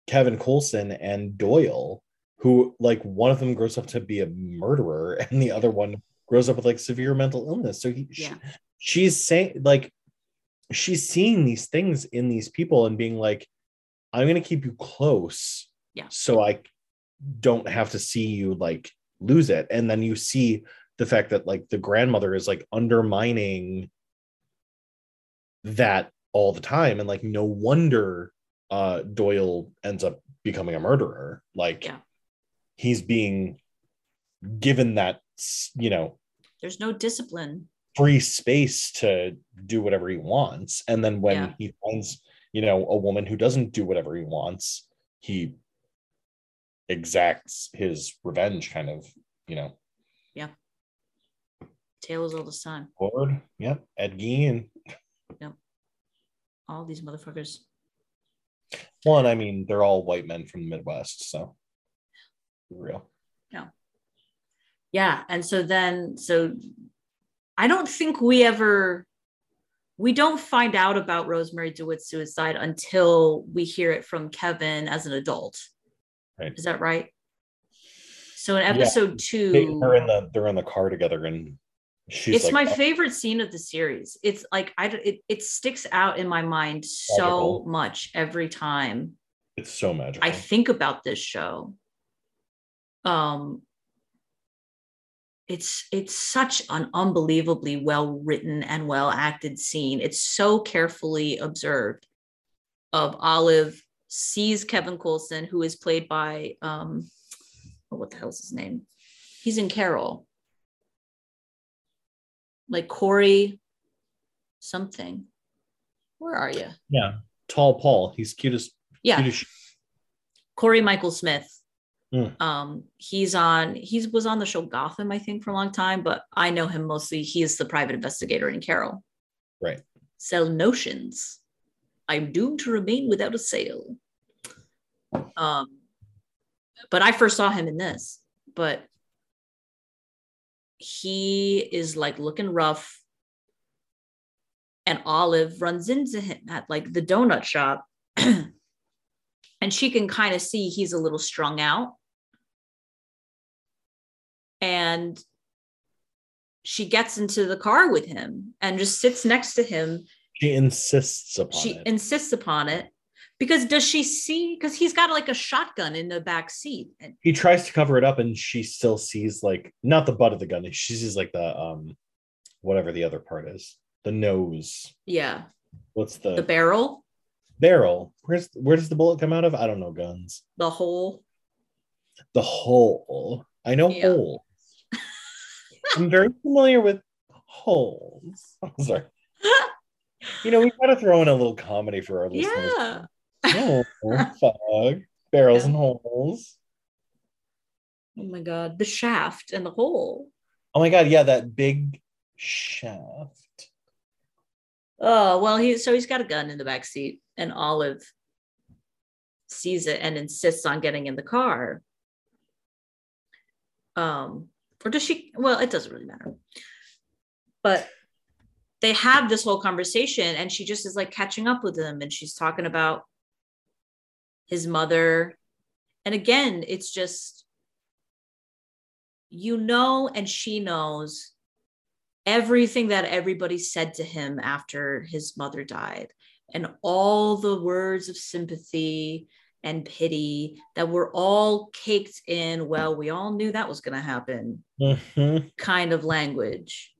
Kevin Coulson and Doyle, who like one of them grows up to be a murderer [LAUGHS] and the other one grows up with like severe mental illness. So he, she- she's saying like she's seeing these things in these people and being like, I'm gonna keep you close, Yeah. so I don't have to see you like lose it. And then you see the fact that like the grandmother is like undermining that all the time and like no wonder uh doyle ends up becoming a murderer like Yeah. he's being given that you know there's no discipline free space to do whatever he wants and then when Yeah. he finds you know a woman who doesn't do whatever he wants he exacts his revenge kind of you know tale all the time Lord, yep. Ed gein. All these motherfuckers. One i mean they're all white men from the midwest so. Real. Yeah. Yeah. and so then so i don't think we ever we don't find out about rosemarie dewitt's suicide until we hear it from kevin as an adult. Right. is that right? So in episode They, two they're in the they're in the car together and she's it's like, my "Oh, favorite scene of the series it's like i it, it sticks out in my mind so Magical. much every time it's so magical I think about this show. Um it's it's such an unbelievably well written and well acted scene. It's so carefully observed of Olive sees Kevin Coulson, who is played by um oh, what the hell's his name? He's in Carol. Like Corey something. Where are you? yeah tall paul he's cutest. Yeah. cute as sh- Cory Michael Smith. Hmm. Um, he's on he was on the show Gotham, I think, for a long time, but I know him mostly. He is the private investigator in Carol. Right. Sell notions. I'm doomed to remain without a sale. Um, but I first saw him in this, but he is like looking rough. And Olive runs into him at like the donut shop. [CLEARS THROAT] and she can kind of see he's a little strung out. And she gets into the car with him and just sits next to him. she insists upon She it insists upon it because does she see? Because he's got like a shotgun in the back seat. And he tries to cover it up and she still sees like not the butt of the gun she sees like the um whatever the other part is the nose yeah, what's the, the barrel, barrel where's where does the bullet come out of i don't know guns the hole. the hole i know Yeah. holes i'm very familiar with holes [LAUGHS] i'm sorry [LAUGHS] you know we gotta throw in a little comedy for our listeners yeah. Oh fuck barrels Yeah. and holes Oh my God. The shaft and the hole. oh my god yeah that big shaft Oh, well, he so he's got a gun in the back seat, and Olive sees it and insists on getting in the car. Um, or does she? Well, it doesn't really matter. But they have this whole conversation, and she just is like catching up with him, and she's talking about his mother. And again, it's just, you know, and she knows everything that everybody said to him after his mother died and all the words of sympathy and pity that were all caked in well we all knew that was going to happen Mhm. kind of language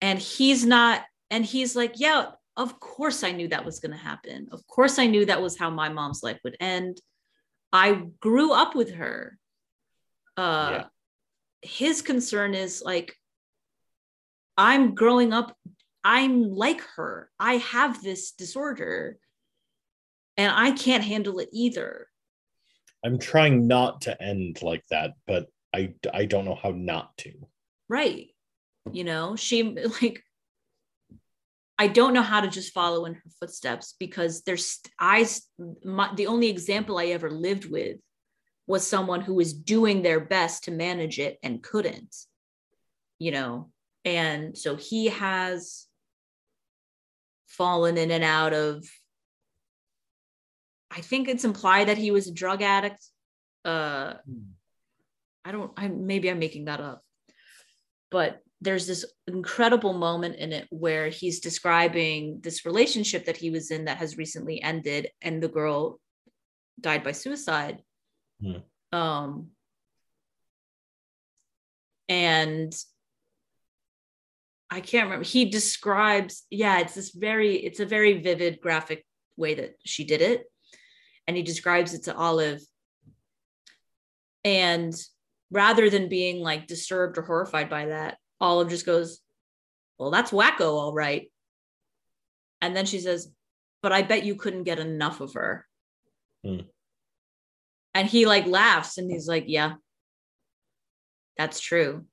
and he's not and he's like yeah of course i knew that was going to happen. Of course i knew that was how my mom's life would end. I grew up with her. Uh Yeah. his concern is like i'm growing up i'm like her. I have this disorder and i can't handle it either. I'm trying not to end like that, but I I don't know how not to. right. You know she [LAUGHS] like i don't know how to just follow in her footsteps because there's i my, the only example i ever lived with was someone who was doing their best to manage it and couldn't you know? And so he has fallen in and out of i think it's implied that he was a drug addict. Uh I don't, I maybe I'm making that up, but there's this incredible moment in it where he's describing this relationship that he was in that has recently ended, and the girl died by suicide. Hmm. Um, and I can't remember. He describes, yeah, it's this very, it's a very vivid graphic way that she did it. And he describes it to Olive. And rather than being like disturbed or horrified by that, Olive just goes, Well, that's wacko, all right. And then she says, But I bet you couldn't get enough of her. Hmm. And he like laughs and he's like, Yeah, that's true.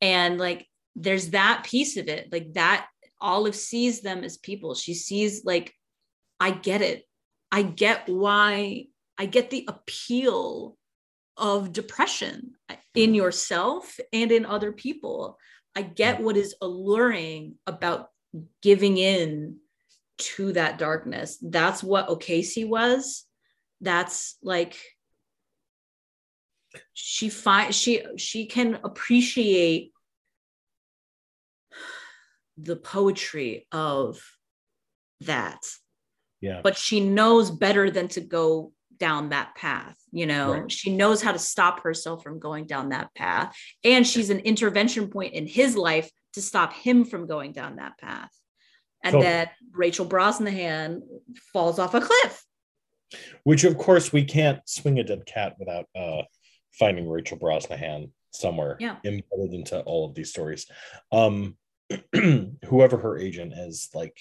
And like, there's that piece of it, like that Olive sees them as people. She sees, like, I get it. I get why, I get the appeal of depression uh, hmm. in yourself and in other people. I get hmm. what is alluring about giving in to that darkness. That's what O'Casey was. That's like she find she she can appreciate the poetry of that Yeah. but she knows better than to go down that path you know Right. she knows how to stop herself from going down that path and she's an intervention point in his life to stop him from going down that path and Totally. then rachel brosnahan falls off a cliff Which of course we can't swing a dead cat without uh finding Rachel Brosnahan somewhere Yeah. embedded into all of these stories. Um [CLEARS THROAT] whoever her agent is, like,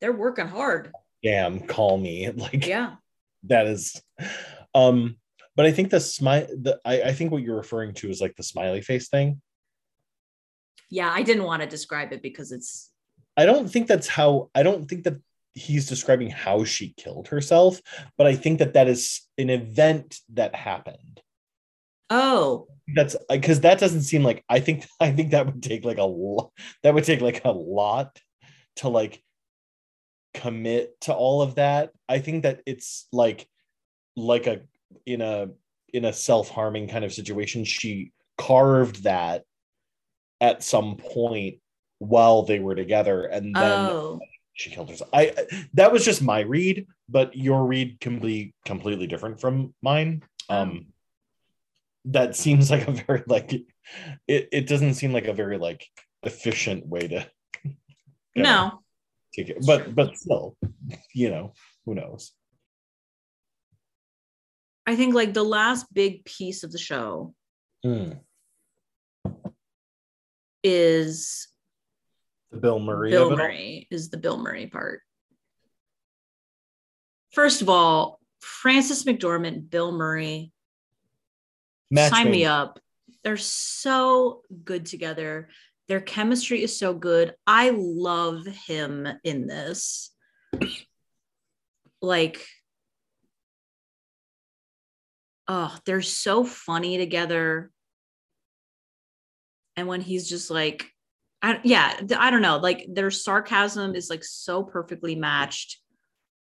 they're working hard damn, call me. [LAUGHS] Like yeah that is um but I think the smile the I, I think what you're referring to is like the smiley face thing. yeah i didn't want to describe it because it's I don't think that's how I don't think that he's describing how she killed herself, but I think that that is an event that happened. oh That's because that doesn't seem like I think [LAUGHS] I think that would take like a lot that would take like a lot to like commit to all of that. I think that it's like like a in a in a self-harming kind of situation she carved that at some point while they were together and then oh she killed herself. I that was just my read, but your read can be completely different from mine. Um that seems like a very like it, it doesn't seem like a very like efficient way to no know, no take it. But but still, you know, who knows? i think like the last big piece of the show Hmm. is The Bill Murray Bill of it all? Murray is the Bill Murray part. First of all, Frances McDormand, Bill Murray, Match sign made. me up. They're so good together. Their chemistry is so good. I love him in this. Like, oh, they're so funny together. And when he's just like, I, yeah, I don't know, like their sarcasm is like so perfectly matched.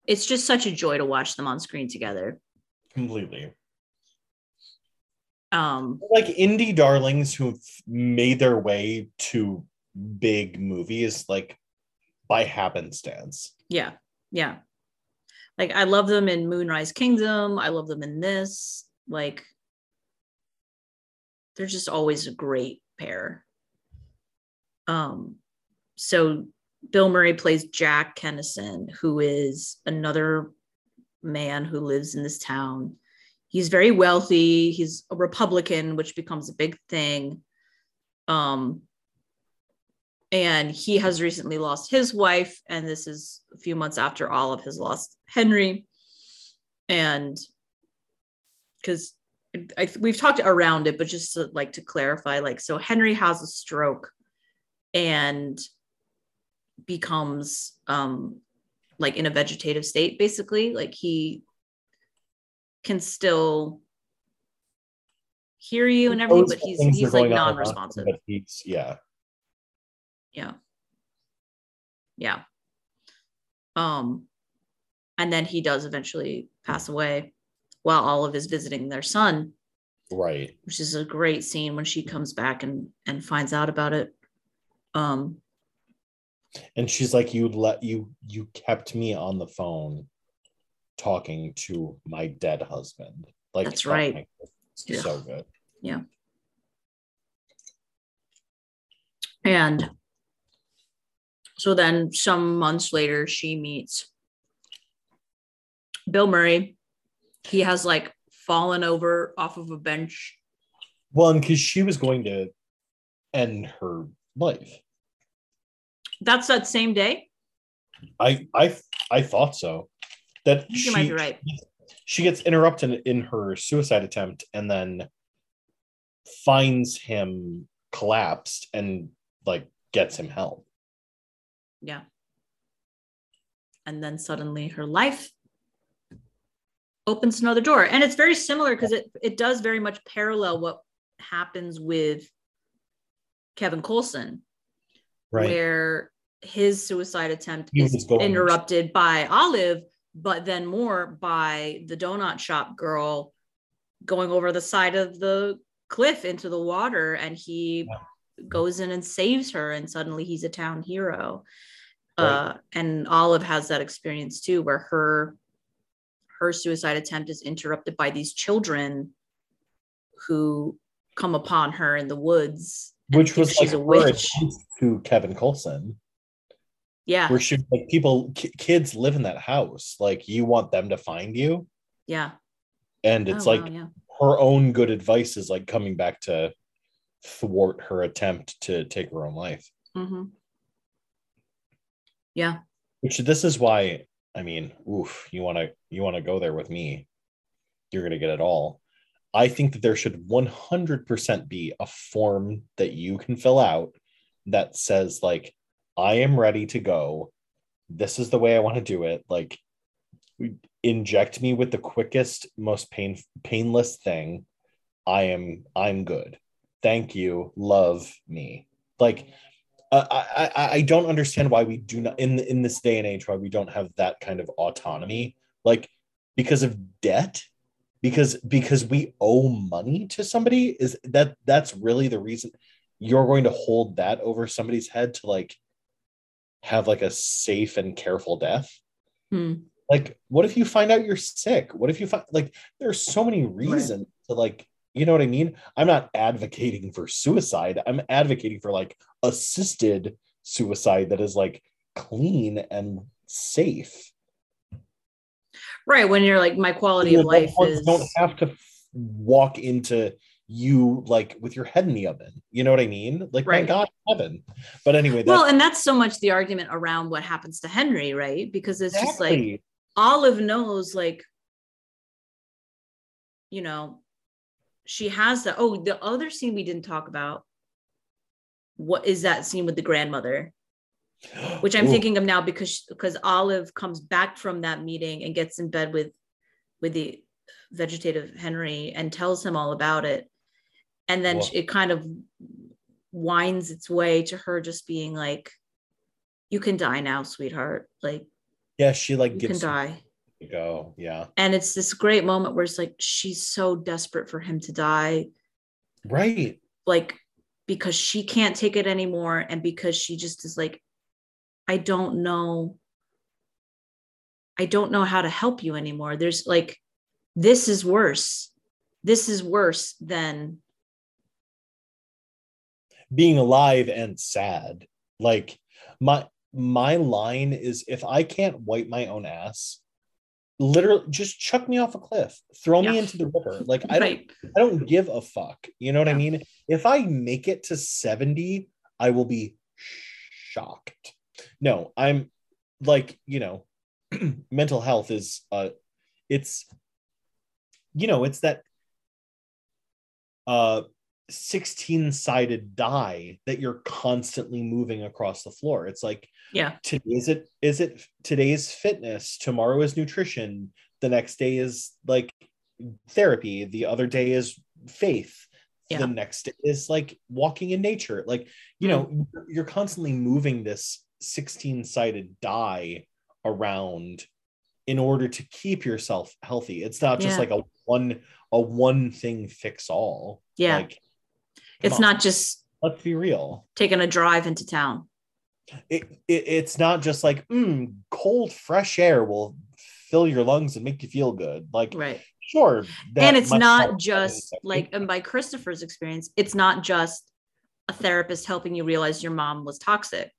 It's just such a joy to watch them on screen together. Completely. Um, like indie darlings who've made their way to big movies, like by happenstance. Yeah. Yeah. Like I love them in Moonrise Kingdom. I love them in this. Like they're just always a great pair. Um so Bill Murray plays Jack Kennison, who is another man who lives in this town. He's very wealthy. He's a Republican, which becomes a big thing. Um, and he has recently lost his wife, and this is a few months after all of his lost Henry. And because we've talked around it, but just to, like to clarify, like so Henry has a stroke and becomes um like in a vegetative state basically like he can still hear you and everything but he's he's like non-responsive. but he's yeah. Yeah. Yeah. Um and then he does eventually pass away while Olive is visiting their son. Right. Which is a great scene when she comes back and and finds out about it. Um and she's like you let you you kept me on the phone talking to my dead husband. Like that's right. yeah. so good. Yeah. And so then some months later she meets bill murray. He has like fallen over off of a bench. Well because she was going to end her life. That's that same day. I I I thought so. That you she, might be right. She gets interrupted in her suicide attempt and then finds him collapsed and like gets him help. Yeah. And then suddenly her life opens another door. And it's very similar because it it does very much parallel what happens with Kevin Coulson, Right. Where his suicide attempt is interrupted by Olive, but then more by the donut shop girl going over the side of the cliff into the water and he yeah. goes in and saves her and suddenly he's a town hero. Right. Uh, and Olive has that experience too where her her suicide attempt is interrupted by these children who come upon her in the woods which was she's like a witch to Kevin Coulson yeah. Where she like people kids live in that house like you want them to find you. Yeah. And it's oh, like wow, yeah. her own good advice is like coming back to thwart her attempt to take her own life. Mm-hmm. yeah. Which this is why i mean oof you want to you want to go there with me you're going to get it all. I think that there should 100% be a form that you can fill out that says like I am ready to go. This is the way I want to do it. Like, inject me with the quickest, most pain painless thing. I am I'm good. Thank you. Love me. Like, uh, I, I I don't understand why we do not in in this day and age why we don't have that kind of autonomy. Like, because of debt because because we owe money to somebody is that that's really the reason you're going to hold that over somebody's head to like have like a safe and careful death. Hmm. Like, what if you find out you're sick? What if you find like there's so many reasons right. to like, you know what I mean? I'm not advocating for suicide. I'm advocating for like assisted suicide that is like clean and safe. Right. When you're like, my quality of life is don't have to walk into you like with your head in the oven. You know what I mean? Like right. my God, heaven. But anyway, well, and that's so much the argument around what happens to Henry, right? Because it's exactly. just like Olive knows, like, you know, she has the oh, the other scene we didn't talk about what is that scene with the grandmother which i'm Ooh, thinking of now because because olive comes back from that meeting and gets in bed with with the vegetative henry and tells him all about it and then Whoa. it kind of winds its way to her just being like you can die now sweetheart like yeah, she like you can die to go. Yeah. and it's this great moment where it's like she's so desperate for him to die Right. like because she can't take it anymore and because she just is like i don't know i don't know how to help you anymore there's like this is worse this is worse than being alive and sad. Like my my line is if I can't wipe my own ass, literally just chuck me off a cliff, throw me into the river. Like I don't right I don't give a fuck. You know what I mean? If I make it to 70, I will be shocked. No, I'm like, you know, [CLEARS THROAT] mental health is uh it's you know, it's that uh 16 sided die that you're constantly moving across the floor. It's like yeah today is it is it today's fitness, tomorrow is nutrition, the next day is like therapy, the other day is faith. Yeah. The next day is like walking in nature. Like, you know, mm-hmm. you're constantly moving this 16 sided die around in order to keep yourself healthy. It's not just Yeah. like a one a one thing fix all. Yeah. Like it's on, not just let's be real. taking a drive into town It, it it's not just like mm, cold fresh air will fill your lungs and make you feel good. Like right sure. and it's not just like and by christopher's experience it's not just a therapist helping you realize your mom was toxic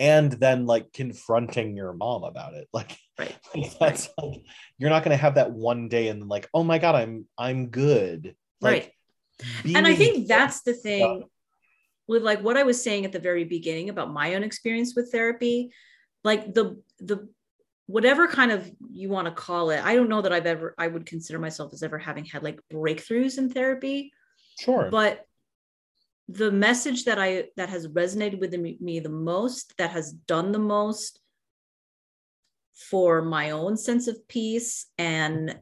and then like confronting your mom about it. [LAUGHS] Like right [LAUGHS] that's like you're not gonna have that one day and like, oh my god, I'm I'm good. Like, right and i think that's the thing with like what i was saying at the very beginning about my own experience with therapy like the the whatever kind of you want to call it i don't know that i've ever i would consider myself as ever having had like breakthroughs in therapy sure. but the message that i that has resonated with me, me the most that has done the most for my own sense of peace and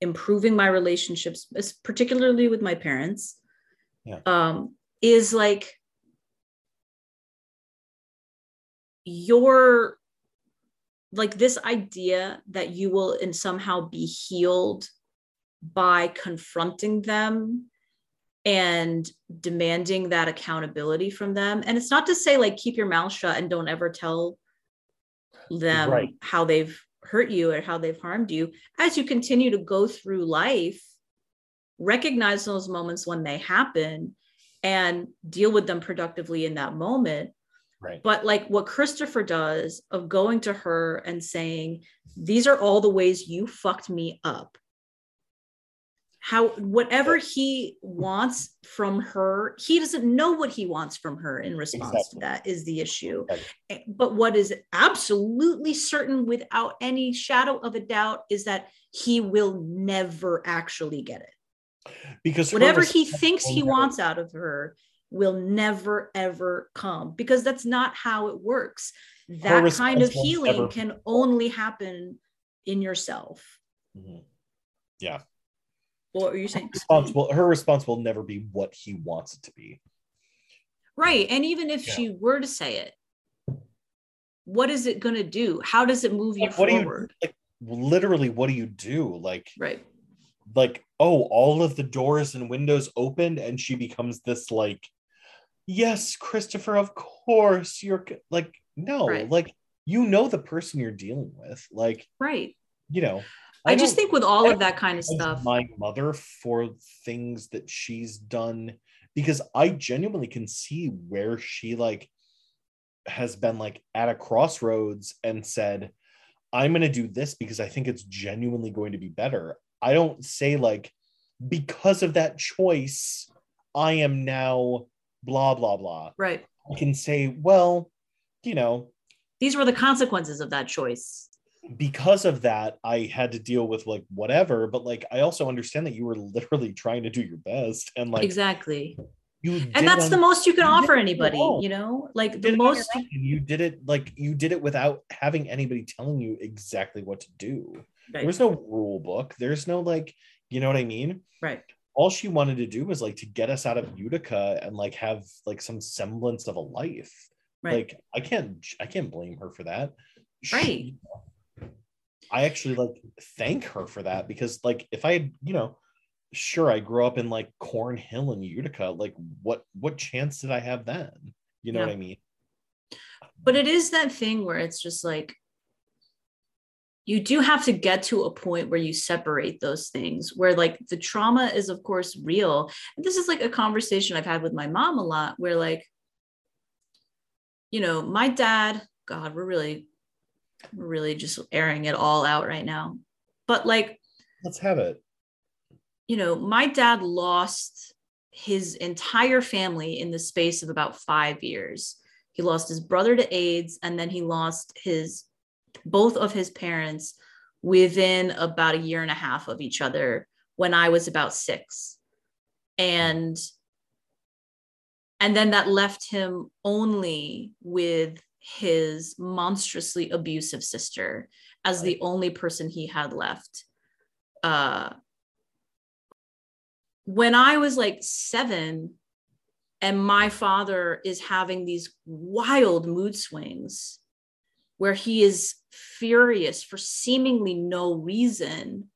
improving my relationships particularly with my parents Yeah. um is like your like this idea that you will in somehow be healed by confronting them and demanding that accountability from them and it's not to say like keep your mouth shut and don't ever tell them Right. how they've hurt you or how they've harmed you as you continue to go through life recognize those moments when they happen and deal with them productively in that moment right. but like what Christopher does of going to her and saying, These are all the ways you fucked me up. How, whatever he wants from her, he doesn't know what he wants from her in response Exactly. to that, is the issue. Right. Eh, But what is absolutely certain without any shadow of a doubt is that he will never actually get it Because whatever he thinks he wants out of her will never ever come because that's not how it works that kind of healing never- can only happen in yourself Mhm. What are you saying response will her response will never be what he wants it to be. right and even if Yeah. she were to say it what is it going to do how does it move you Like, do you forward like literally what do you do? Like right like oh all of the doors and windows opened and she becomes this like yes christopher of course you're like no Right. like you know the person you're dealing with like right you know i, just think with all of that kind of stuff my mother for things that she's done because i genuinely can see where she like has been like at a crossroads and said i'm going to do this because i think it's genuinely going to be better. I don't say like because of that choice i am now blah blah blah. Right. I can say well you know these were the consequences of that choice because of that i had to deal with like whatever but like i also understand that you were literally [LAUGHS] trying to do your best and like exactly. you and that's the most you can you offer anybody you you know? Like did the most you did it like you did it without having anybody telling you exactly what to do. Right. there was no rule book. There's no like you know what i mean? Right. All she wanted to do was like to get us out of utica and like have like some semblance of a life. Right. Like i can't i can't blame her for that. She- Right. I actually like thank her for that because like if i had you know sure i grew up in like cornhill and utica like what what chance did i have then? You know Yeah. what i mean? But it is that thing where it's just like you do have to get to a point where you separate those things where like the trauma is of course real. And this is like a conversation i've had with my mom a lot where like you know my dad god we're really we're really just airing it all out right now but like let's have it you know, my dad lost his entire family in the space of about five years. He lost his brother to AIDS, and then he lost his both of his parents within about a year and a half of each other when I was about six. And and then that left him only with his monstrously abusive sister as the only person he had left. Uh, when I was like seven, and my father is having these wild mood swings where he is furious for seemingly no reason.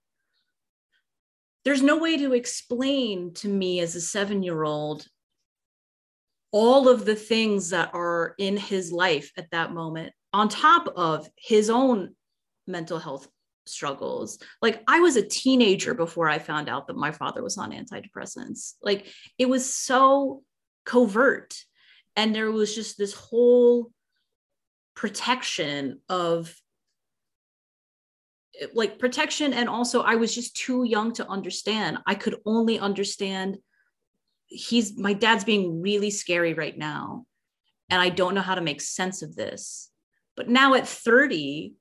There's no way to explain to me as a seven year old all of the things that are in his life at that moment, on top of his own mental health struggles. Like I was a teenager before I found out that my father was on antidepressants. Like it was so covert. And there was just this whole protection of like protection. And also, I was just too young to understand. I could only understand he's my dad's being really scary right now. And I don't know how to make sense of this. But now at 30,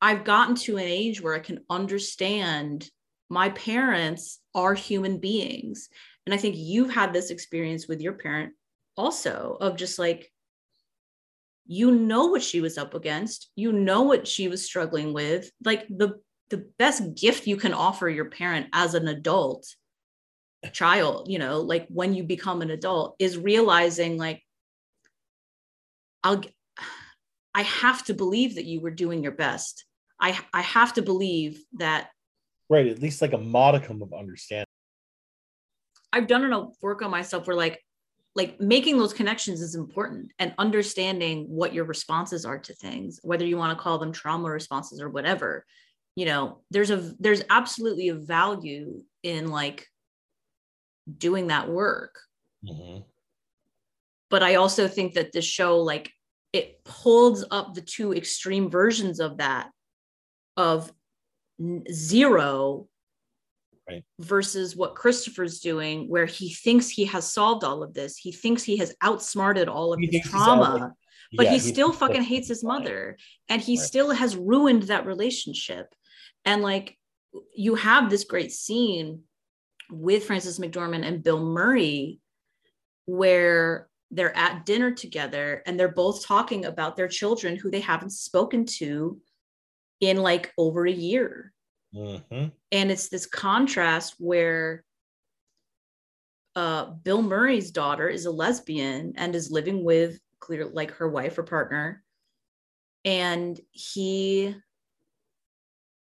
I've gotten to an age where I can understand my parents are human beings. And I think you've had this experience with your parent also of just like, you know what she was up against, you know what she was struggling with. Like the the best gift you can offer your parent as an adult child, you know, like when you become an adult is realizing like I'll I have to believe that you were doing your best. I I have to believe that right at least like a modicum of understanding I've done enough work on myself where like like making those connections is important and understanding what your responses are to things, whether you want to call them trauma responses or whatever. You know, there's a there's absolutely a value in like doing that work. Mhm. But I also think that this show like it holds up the two extreme versions of that of zero Right. versus what Christopher's doing, where he thinks he has solved all of this. He thinks he has outsmarted all of He his trauma, but Yeah, he he's still fucking hates his mother and he Right. still has ruined that relationship. And like you have this great scene with Frances McDormand and Bill Murray where they're at dinner together and they're both talking about their children who they haven't spoken to in like over a year Mhm. and it's this contrast where uh, Bill Murray's daughter is a lesbian and is living with clear like her wife or partner, and he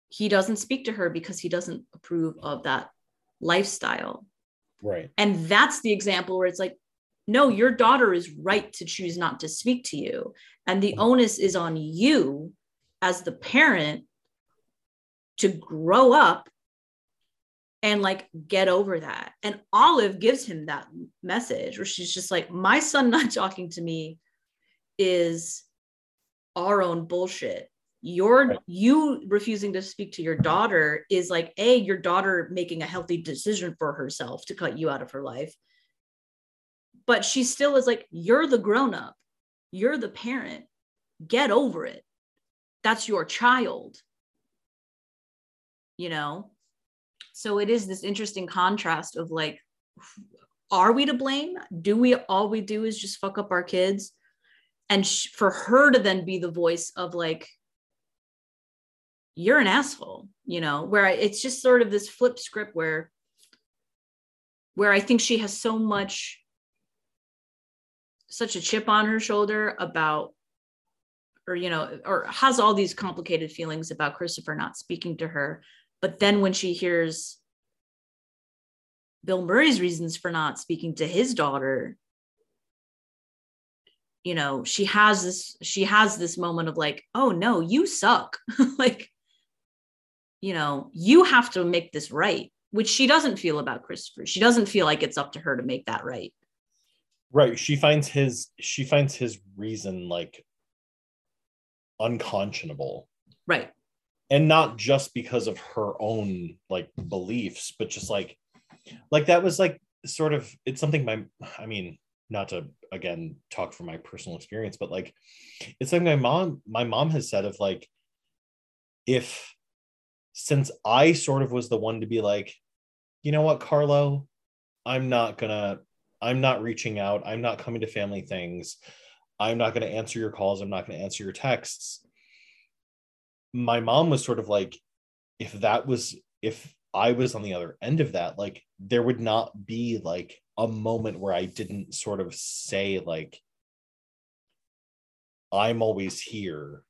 he doesn't speak to her because he doesn't approve of that lifestyle. right And that's the example where it's like, no, your daughter is right to choose not to speak to you. And the onus is on you as the parent to grow up and like get over that. And Olive gives him that message where she's just like, my son not [LAUGHS] talking to me is our own bullshit. Your Right. you refusing to speak to your daughter is like a your daughter making a healthy decision for herself to cut you out of her life. But she still is like, you're the grown up, you're the parent. Get over it. That's your child. You know? So it is this interesting contrast of like are we to blame? Do we all we do is just fuck up our kids? And sh- for her to then be the voice of like, you're an asshole, you know, where I, it's just sort of this flip script where, where I think she has so much, such a chip on her shoulder about, or, you know, or has all these complicated feelings about Christopher not speaking to her. But then when she hears Bill Murray's reasons for not speaking to his daughter, you know, she has this, she has this moment of like, oh no, you suck. [LAUGHS] like, you know, you have to make this right, which she doesn't feel about Christopher. She doesn't feel like it's up to her to make that right. Right. She finds his she finds his reason like unconscionable. Right. And not just because of her own like beliefs, but just like like that was like sort of it's something my I mean, not to again talk from my personal experience, but like it's like my mom my mom has said of like if since I sort of was the one to be like, you know what, Carlo, I'm not gonna, I'm not reaching out. I'm not coming to family things. I'm not to answer your calls. I'm not to answer your texts. My mom was sort of like, if that was, if I was on the other end of that, like there would not be like a moment where I didn't sort of say, like, I'm always here,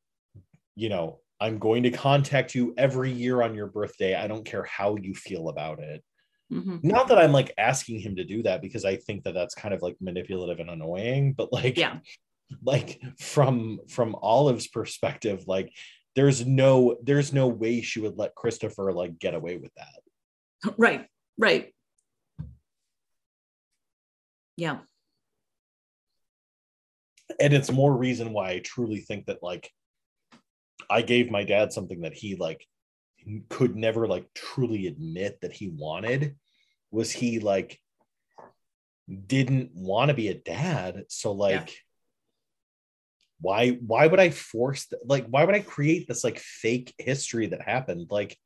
you know, I'm going to contact you every year on your birthday. I don't care how you feel about it. Mm-hmm. Not that I'm like asking him to do that because I think that that's kind of like manipulative and annoying, but like, yeah, [LAUGHS] like from from Olive's perspective, like there's no there's no way she would let Christopher like get away with that. [LAUGHS] Right, right. Yeah. And it's more reason why I truly think that like I gave my dad something that he like could never like truly admit that he wanted was he like didn't want to be a dad. So like yeah. why why would i force th- like why would i create this like fake history that happened? Like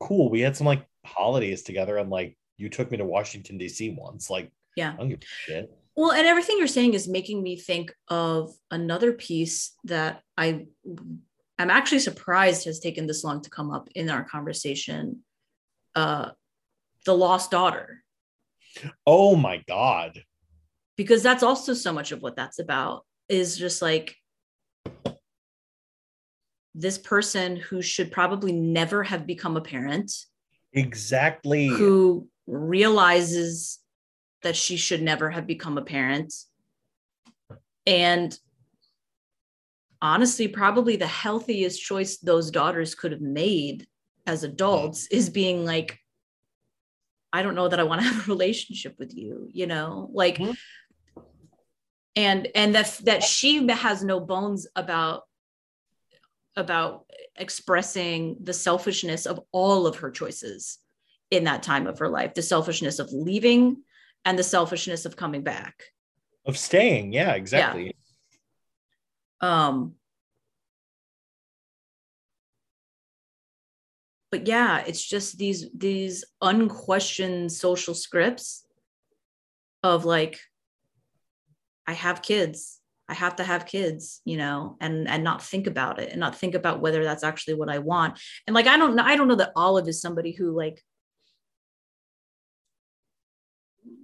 cool we had some like holidays together and like you took me to washington dc once. Like yeah. I don't give a shit. Well and everything you're saying is making me think of another piece that i I'm actually surprised has taken this long to come up in our conversation. Uh, the lost daughter. Oh my god. Because that's also so much of what that's about is just like this person who should probably never have become a parent. Exactly. Who realizes that she should never have become a parent and honestly probably the healthiest choice those daughters could have made as adults is being like i don't know that i want to [LAUGHS] have a relationship with you you know? Like mm-hmm. and and that that she has no bones about about expressing the selfishness of all of her choices in that time of her life the selfishness of leaving and the selfishness of coming back. Of staying yeah exactly. yeah um, but yeah, it's just these these unquestioned social scripts of like, I have kids. I have to have kids, you know, and and not think about it and not think about whether that's actually what I want. And like I don't know, I don't know that Olive is somebody who like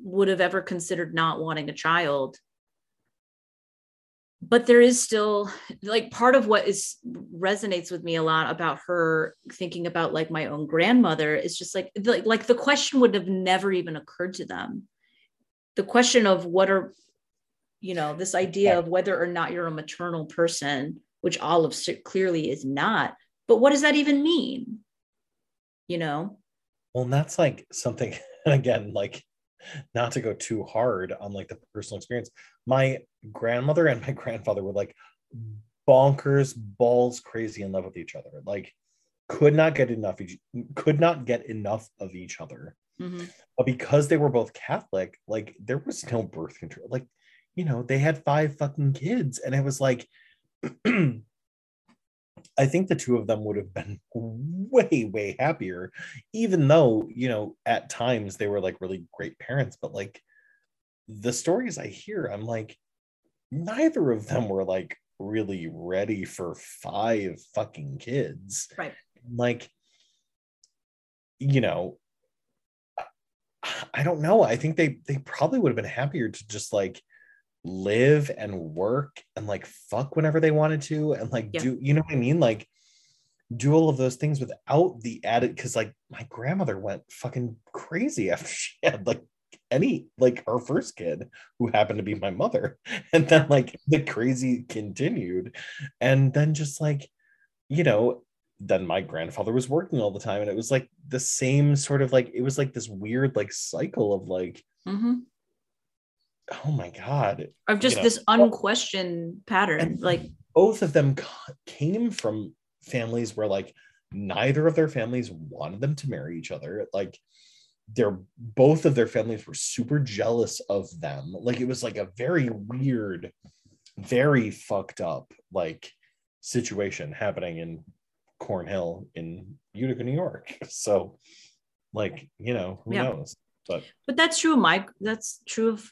would have ever considered not wanting a child but there is still like part of what is resonates with me a lot about her thinking about like my own grandmother is just like like, like the question would have never even occurred to them. The question of what are you know this idea of whether or not you're a maternal person which olive clearly is not but what does that even mean? You know? Well and that's like something [LAUGHS] again like not to go too hard on like the personal experience. My grandmother and my [LAUGHS] grandfather were like bonkers balls crazy in love with each other. Like could not get enough could not get enough of each other. Mm-hmm. but because they were both catholic like there was no birth control. Like you know they had five fucking kids and it was like [CLEARS THROAT] I think the two of them would have been [LAUGHS] way, way happier, even though, you know, at times they were like really great parents, but like the stories I hear, I'm like, neither of them were like really ready for five fucking kids. Right. Like, you know, I don't know. I think they they probably would have been happier to just like live and work and like fuck whenever they wanted to and like Yeah. do you know what I mean? Like do all of those things without the added because like my grandmother went fucking crazy [LAUGHS] after she had like any like her first kid who happened to be my mother [LAUGHS] and then like the crazy continued and then just like you know then my grandfather was working all the time and it was like the same sort of like it was like this weird like cycle of like Mhm. Oh my god Of just know, this unquestioned pattern. like, both of them came from families where like neither of their families wanted them to marry each other like they're both of their families were super jealous of them like it was like a very weird very fucked up like situation happening in cornhill in utica new york [LAUGHS] so like you know who Yeah. knows but but that's true of my that's true of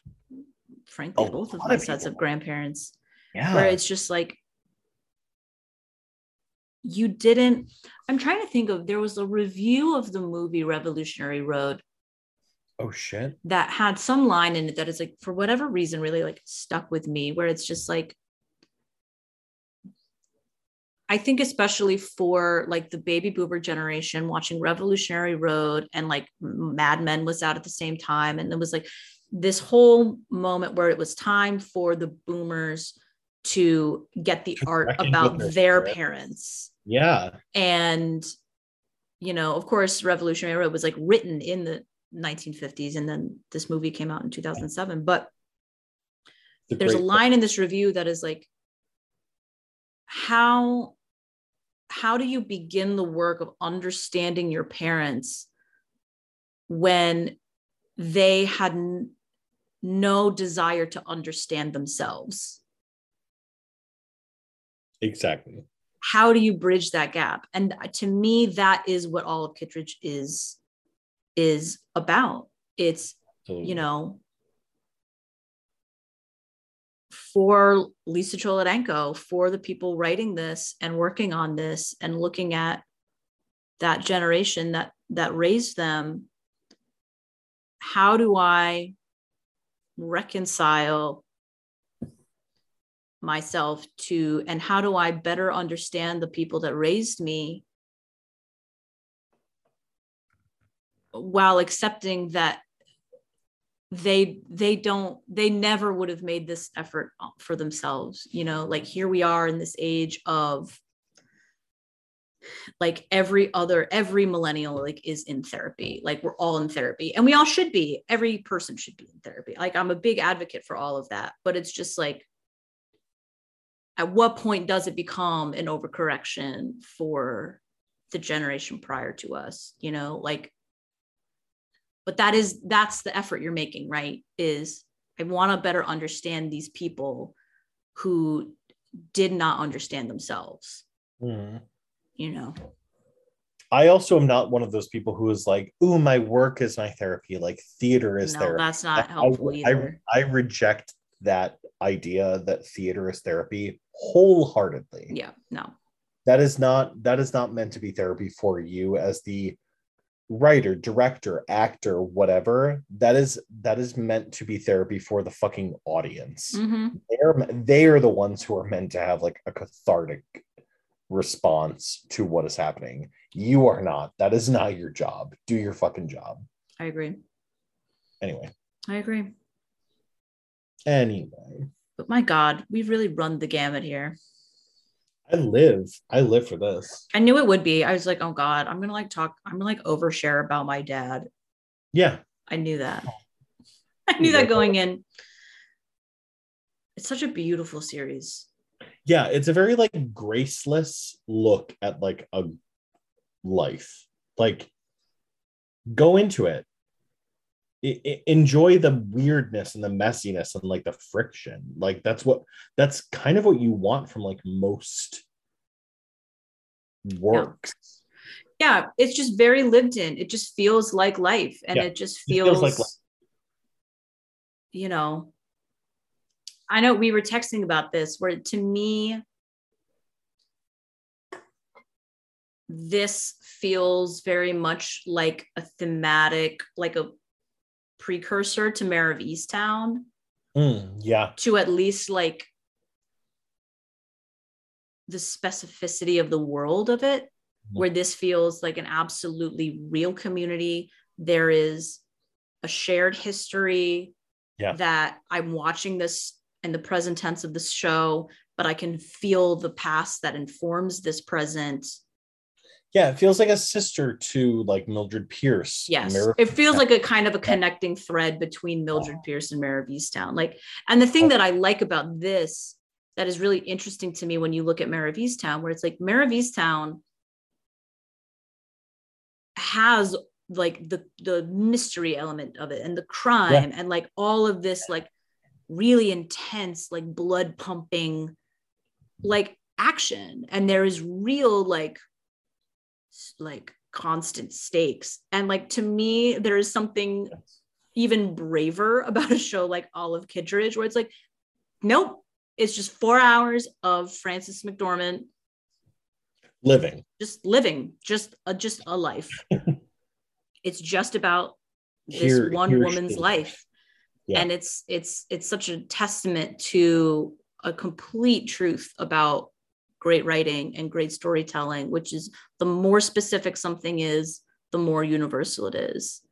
frankly A both of my of sets of grandparents yeah. where it's just like you didn't i'm trying to think of there was a review of the movie revolutionary road. Oh shit. That had some line in it that is like for whatever reason really like stuck with me where it's just like I think especially for like the baby boomer generation watching Revolutionary Road and like Mad Men was out at the same time and it was like this whole moment where it was time for the boomers to get the art about their parents. Yeah. And you know of course revolutionary road was like written in the 1950s and then this movie came out in 2007 but The there's a line in this review that is like how how do you begin the work of understanding your parents when they had no desire to understand themselves. Exactly. How do you bridge that gap? And to me that is what Olive Kitteridge is is about. It's Absolutely. you know for lisa cholodenko for the people writing this and working on this and looking at that generation that that raised them how do i reconcile myself to and how do i better understand the people that raised me while accepting that they they don't they never would have made this effort for themselves you know like here we are in this age of like every other every millennial like is in therapy. Like we're all in therapy and we all should be. Every person should be in therapy. Like i'm a big advocate for all of that but it's just like at what point does it become an overcorrection for the generation prior to us you know? Like but that is that's the effort you're making right? Is i want to better understand these people who did not understand themselves. Mhm. You know I also am not one of those people who is like, "Ooh, my work is my therapy." Like theater is no therapy. that's not I- helpful I, either I reject that idea that theater is therapy wholeheartedly. yeah no That is not that is not meant to be therapy for you as the writer, director, actor, whatever. That is that is meant to be therapy for the fucking audience. Mhm. They're they are the ones who are meant to have like a cathartic response to what is happening. You are not. That is not your job. Do your fucking job. i agree Anyway. i agree Anyway. but my god we've really run the gamut here I live. I live for this. i knew it would be i was like oh god i'm gonna like talk i'm gonna like overshare about my dad Yeah. i knew that oh. [LAUGHS] i knew that going in it's such a beautiful series Yeah. It's a very like graceless look at like a life. Like go into it. I- I- enjoy the weirdness and the messiness and like the friction. Like that's what that's kind of what you want from like most works. yeah it's just very lived in it just feels like life and Yeah, it just it feels feels, like life. you know, I know we were texting about this where to me, this feels very much like a thematic, like a precursor to Mare of Easttown. Mm, yeah. To at least like the specificity of the world of it, mm-hmm. where this feels like an absolutely real community. There is a shared history yeah. that I'm watching this in the present tense of this show, but I can feel the past that informs this present. Yeah, it feels like a sister to like Mildred Pierce. Yes, it feels like a kind of a connecting thread between Mildred Pierce and Mare of Easttown. Like, and the thing oh. that I like about this that is really interesting to me when you look at Mare of Easttown, where it's like Mare of Easttown has like the the mystery element of it and the crime yeah. and like all of this like really intense like blood pumping like action. And there is real like like constant stakes. And like to me there is something even braver [LAUGHS] about a show like olive kitteridge where it's like nope it's just four hours of frances mcdormand living. Just living just a just a life. [LAUGHS] It's just about this here, one woman's life yeah. and it's it's it's such a testament to a complete truth about great writing and great storytelling which is the more specific something is the more universal it is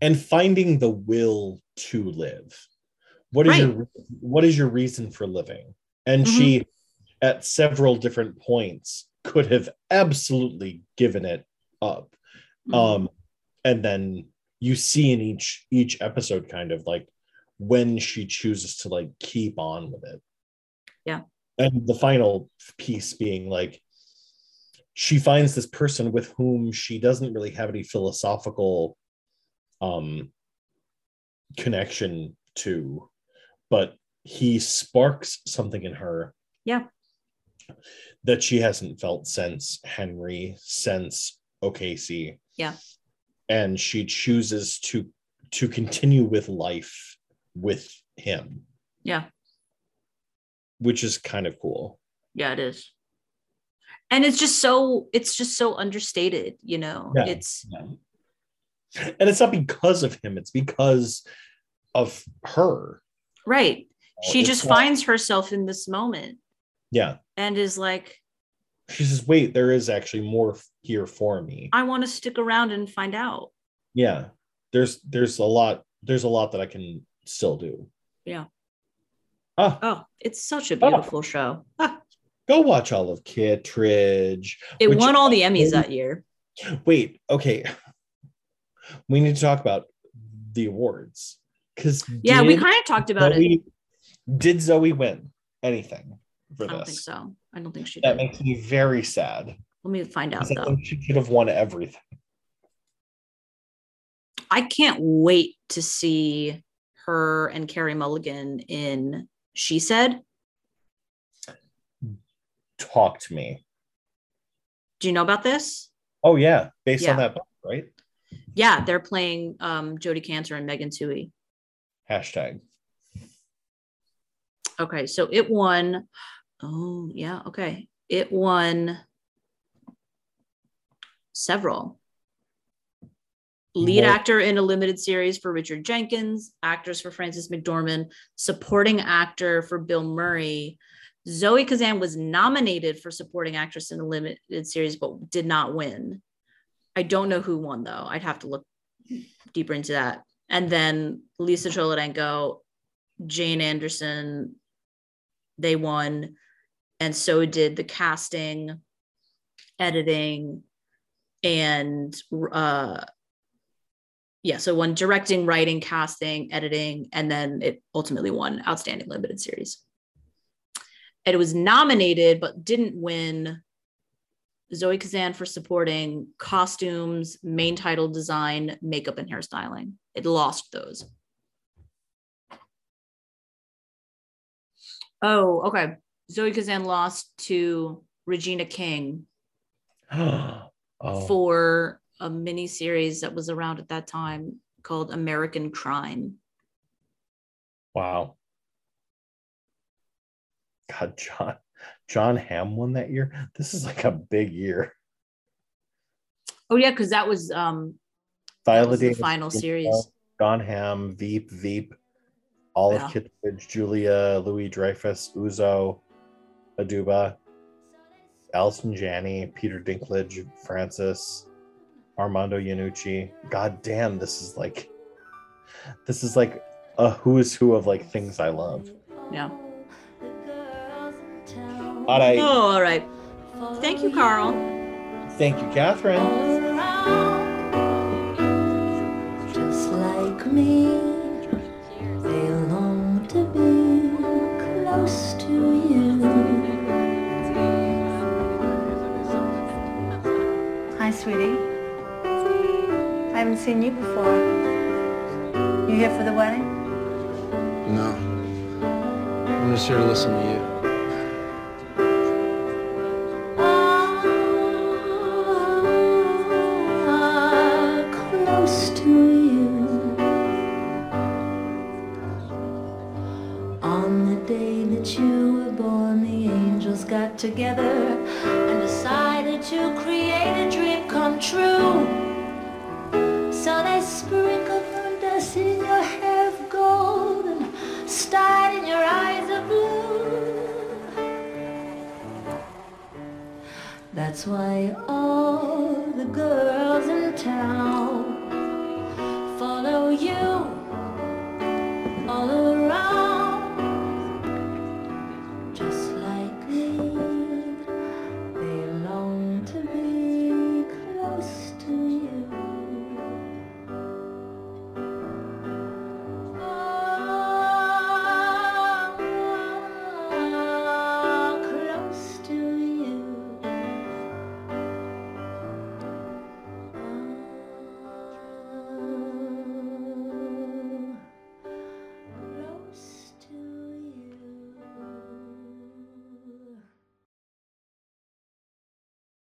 and finding the will to live what is right. your what is your reason for living and mm-hmm. she at several different points could have absolutely given it up mm-hmm. um and then you see in each each episode kind of like when she chooses to like keep on with it. Yeah. And the final piece being like she finds this person with whom she doesn't really have any philosophical um connection to but he sparks something in her yeah. that she hasn't felt since henry since O'Casey yeah. And she chooses to to continue with life with him. Yeah. Which is kind of cool. Yeah it is. And it's just so it's just so understated you know? Yeah. it's yeah. and it's not because of him it's because of her. Right. She it's just not... finds herself in this moment. Yeah. And is like she says wait there is actually more here for me. I want to stick around and find out. Yeah. There's there's a lot there's a lot that i can still do yeah ah. oh it's such a beautiful ah. show ah. go watch Olive Kitteridge it won all the emmys that year wait okay we need to talk about the awards because yeah we kind of talked about zoe, it did zoe win anything for I this don't think so i don't think she that did. makes me very sad let me find out though. she could have won everything I can't wait to see her and Carey Mulligan in She Said. Talk to me. Do you know about this? Oh yeah, based yeah. on that book, right? Yeah, they're playing um, Jodi Kantor and Megan Twohey. Hashtag. Okay, so it won. Oh yeah, okay. It won several lead More. actor in a limited series for Richard Jenkins, actors for Frances McDormand, supporting actor for Bill Murray. Zoe Kazan was nominated for supporting actress in a limited series, but did not win. I don't know who won though. I'd have to look deeper into that. And then Lisa Cholodenko, Jane Anderson, they won. And so did the casting, editing, and uh, yeah, so won directing, writing, casting, editing, and then it ultimately won Outstanding Limited Series. And it was nominated but didn't win Zoe Kazan for supporting costumes, main title design, makeup, and hairstyling. It lost those. Oh, okay. Zoe Kazan lost to Regina King [GASPS] oh. for a mini series that was around at that time called American Crime. Wow. God, John Jon Hamm won that year. This is like a big year. Oh yeah, because that was um that was the final series. Jon Hamm, Veep, Veep, Olive Yeah. Kitteridge, Julia, Louis Dreyfus, Uzo, Aduba, Allison Janney, Peter Dinklage, Frances, Armando Iannucci. God damn, this is like this is like a who is who of like things I love. Yeah. All right. Oh, all right. Thank you, Carl. Thank you, Catherine. Just like me, they long to be close to you. Hi, sweetie. I haven't seen you before. You here for the wedding? No. I'm just here to listen to you. That's why all the girls in town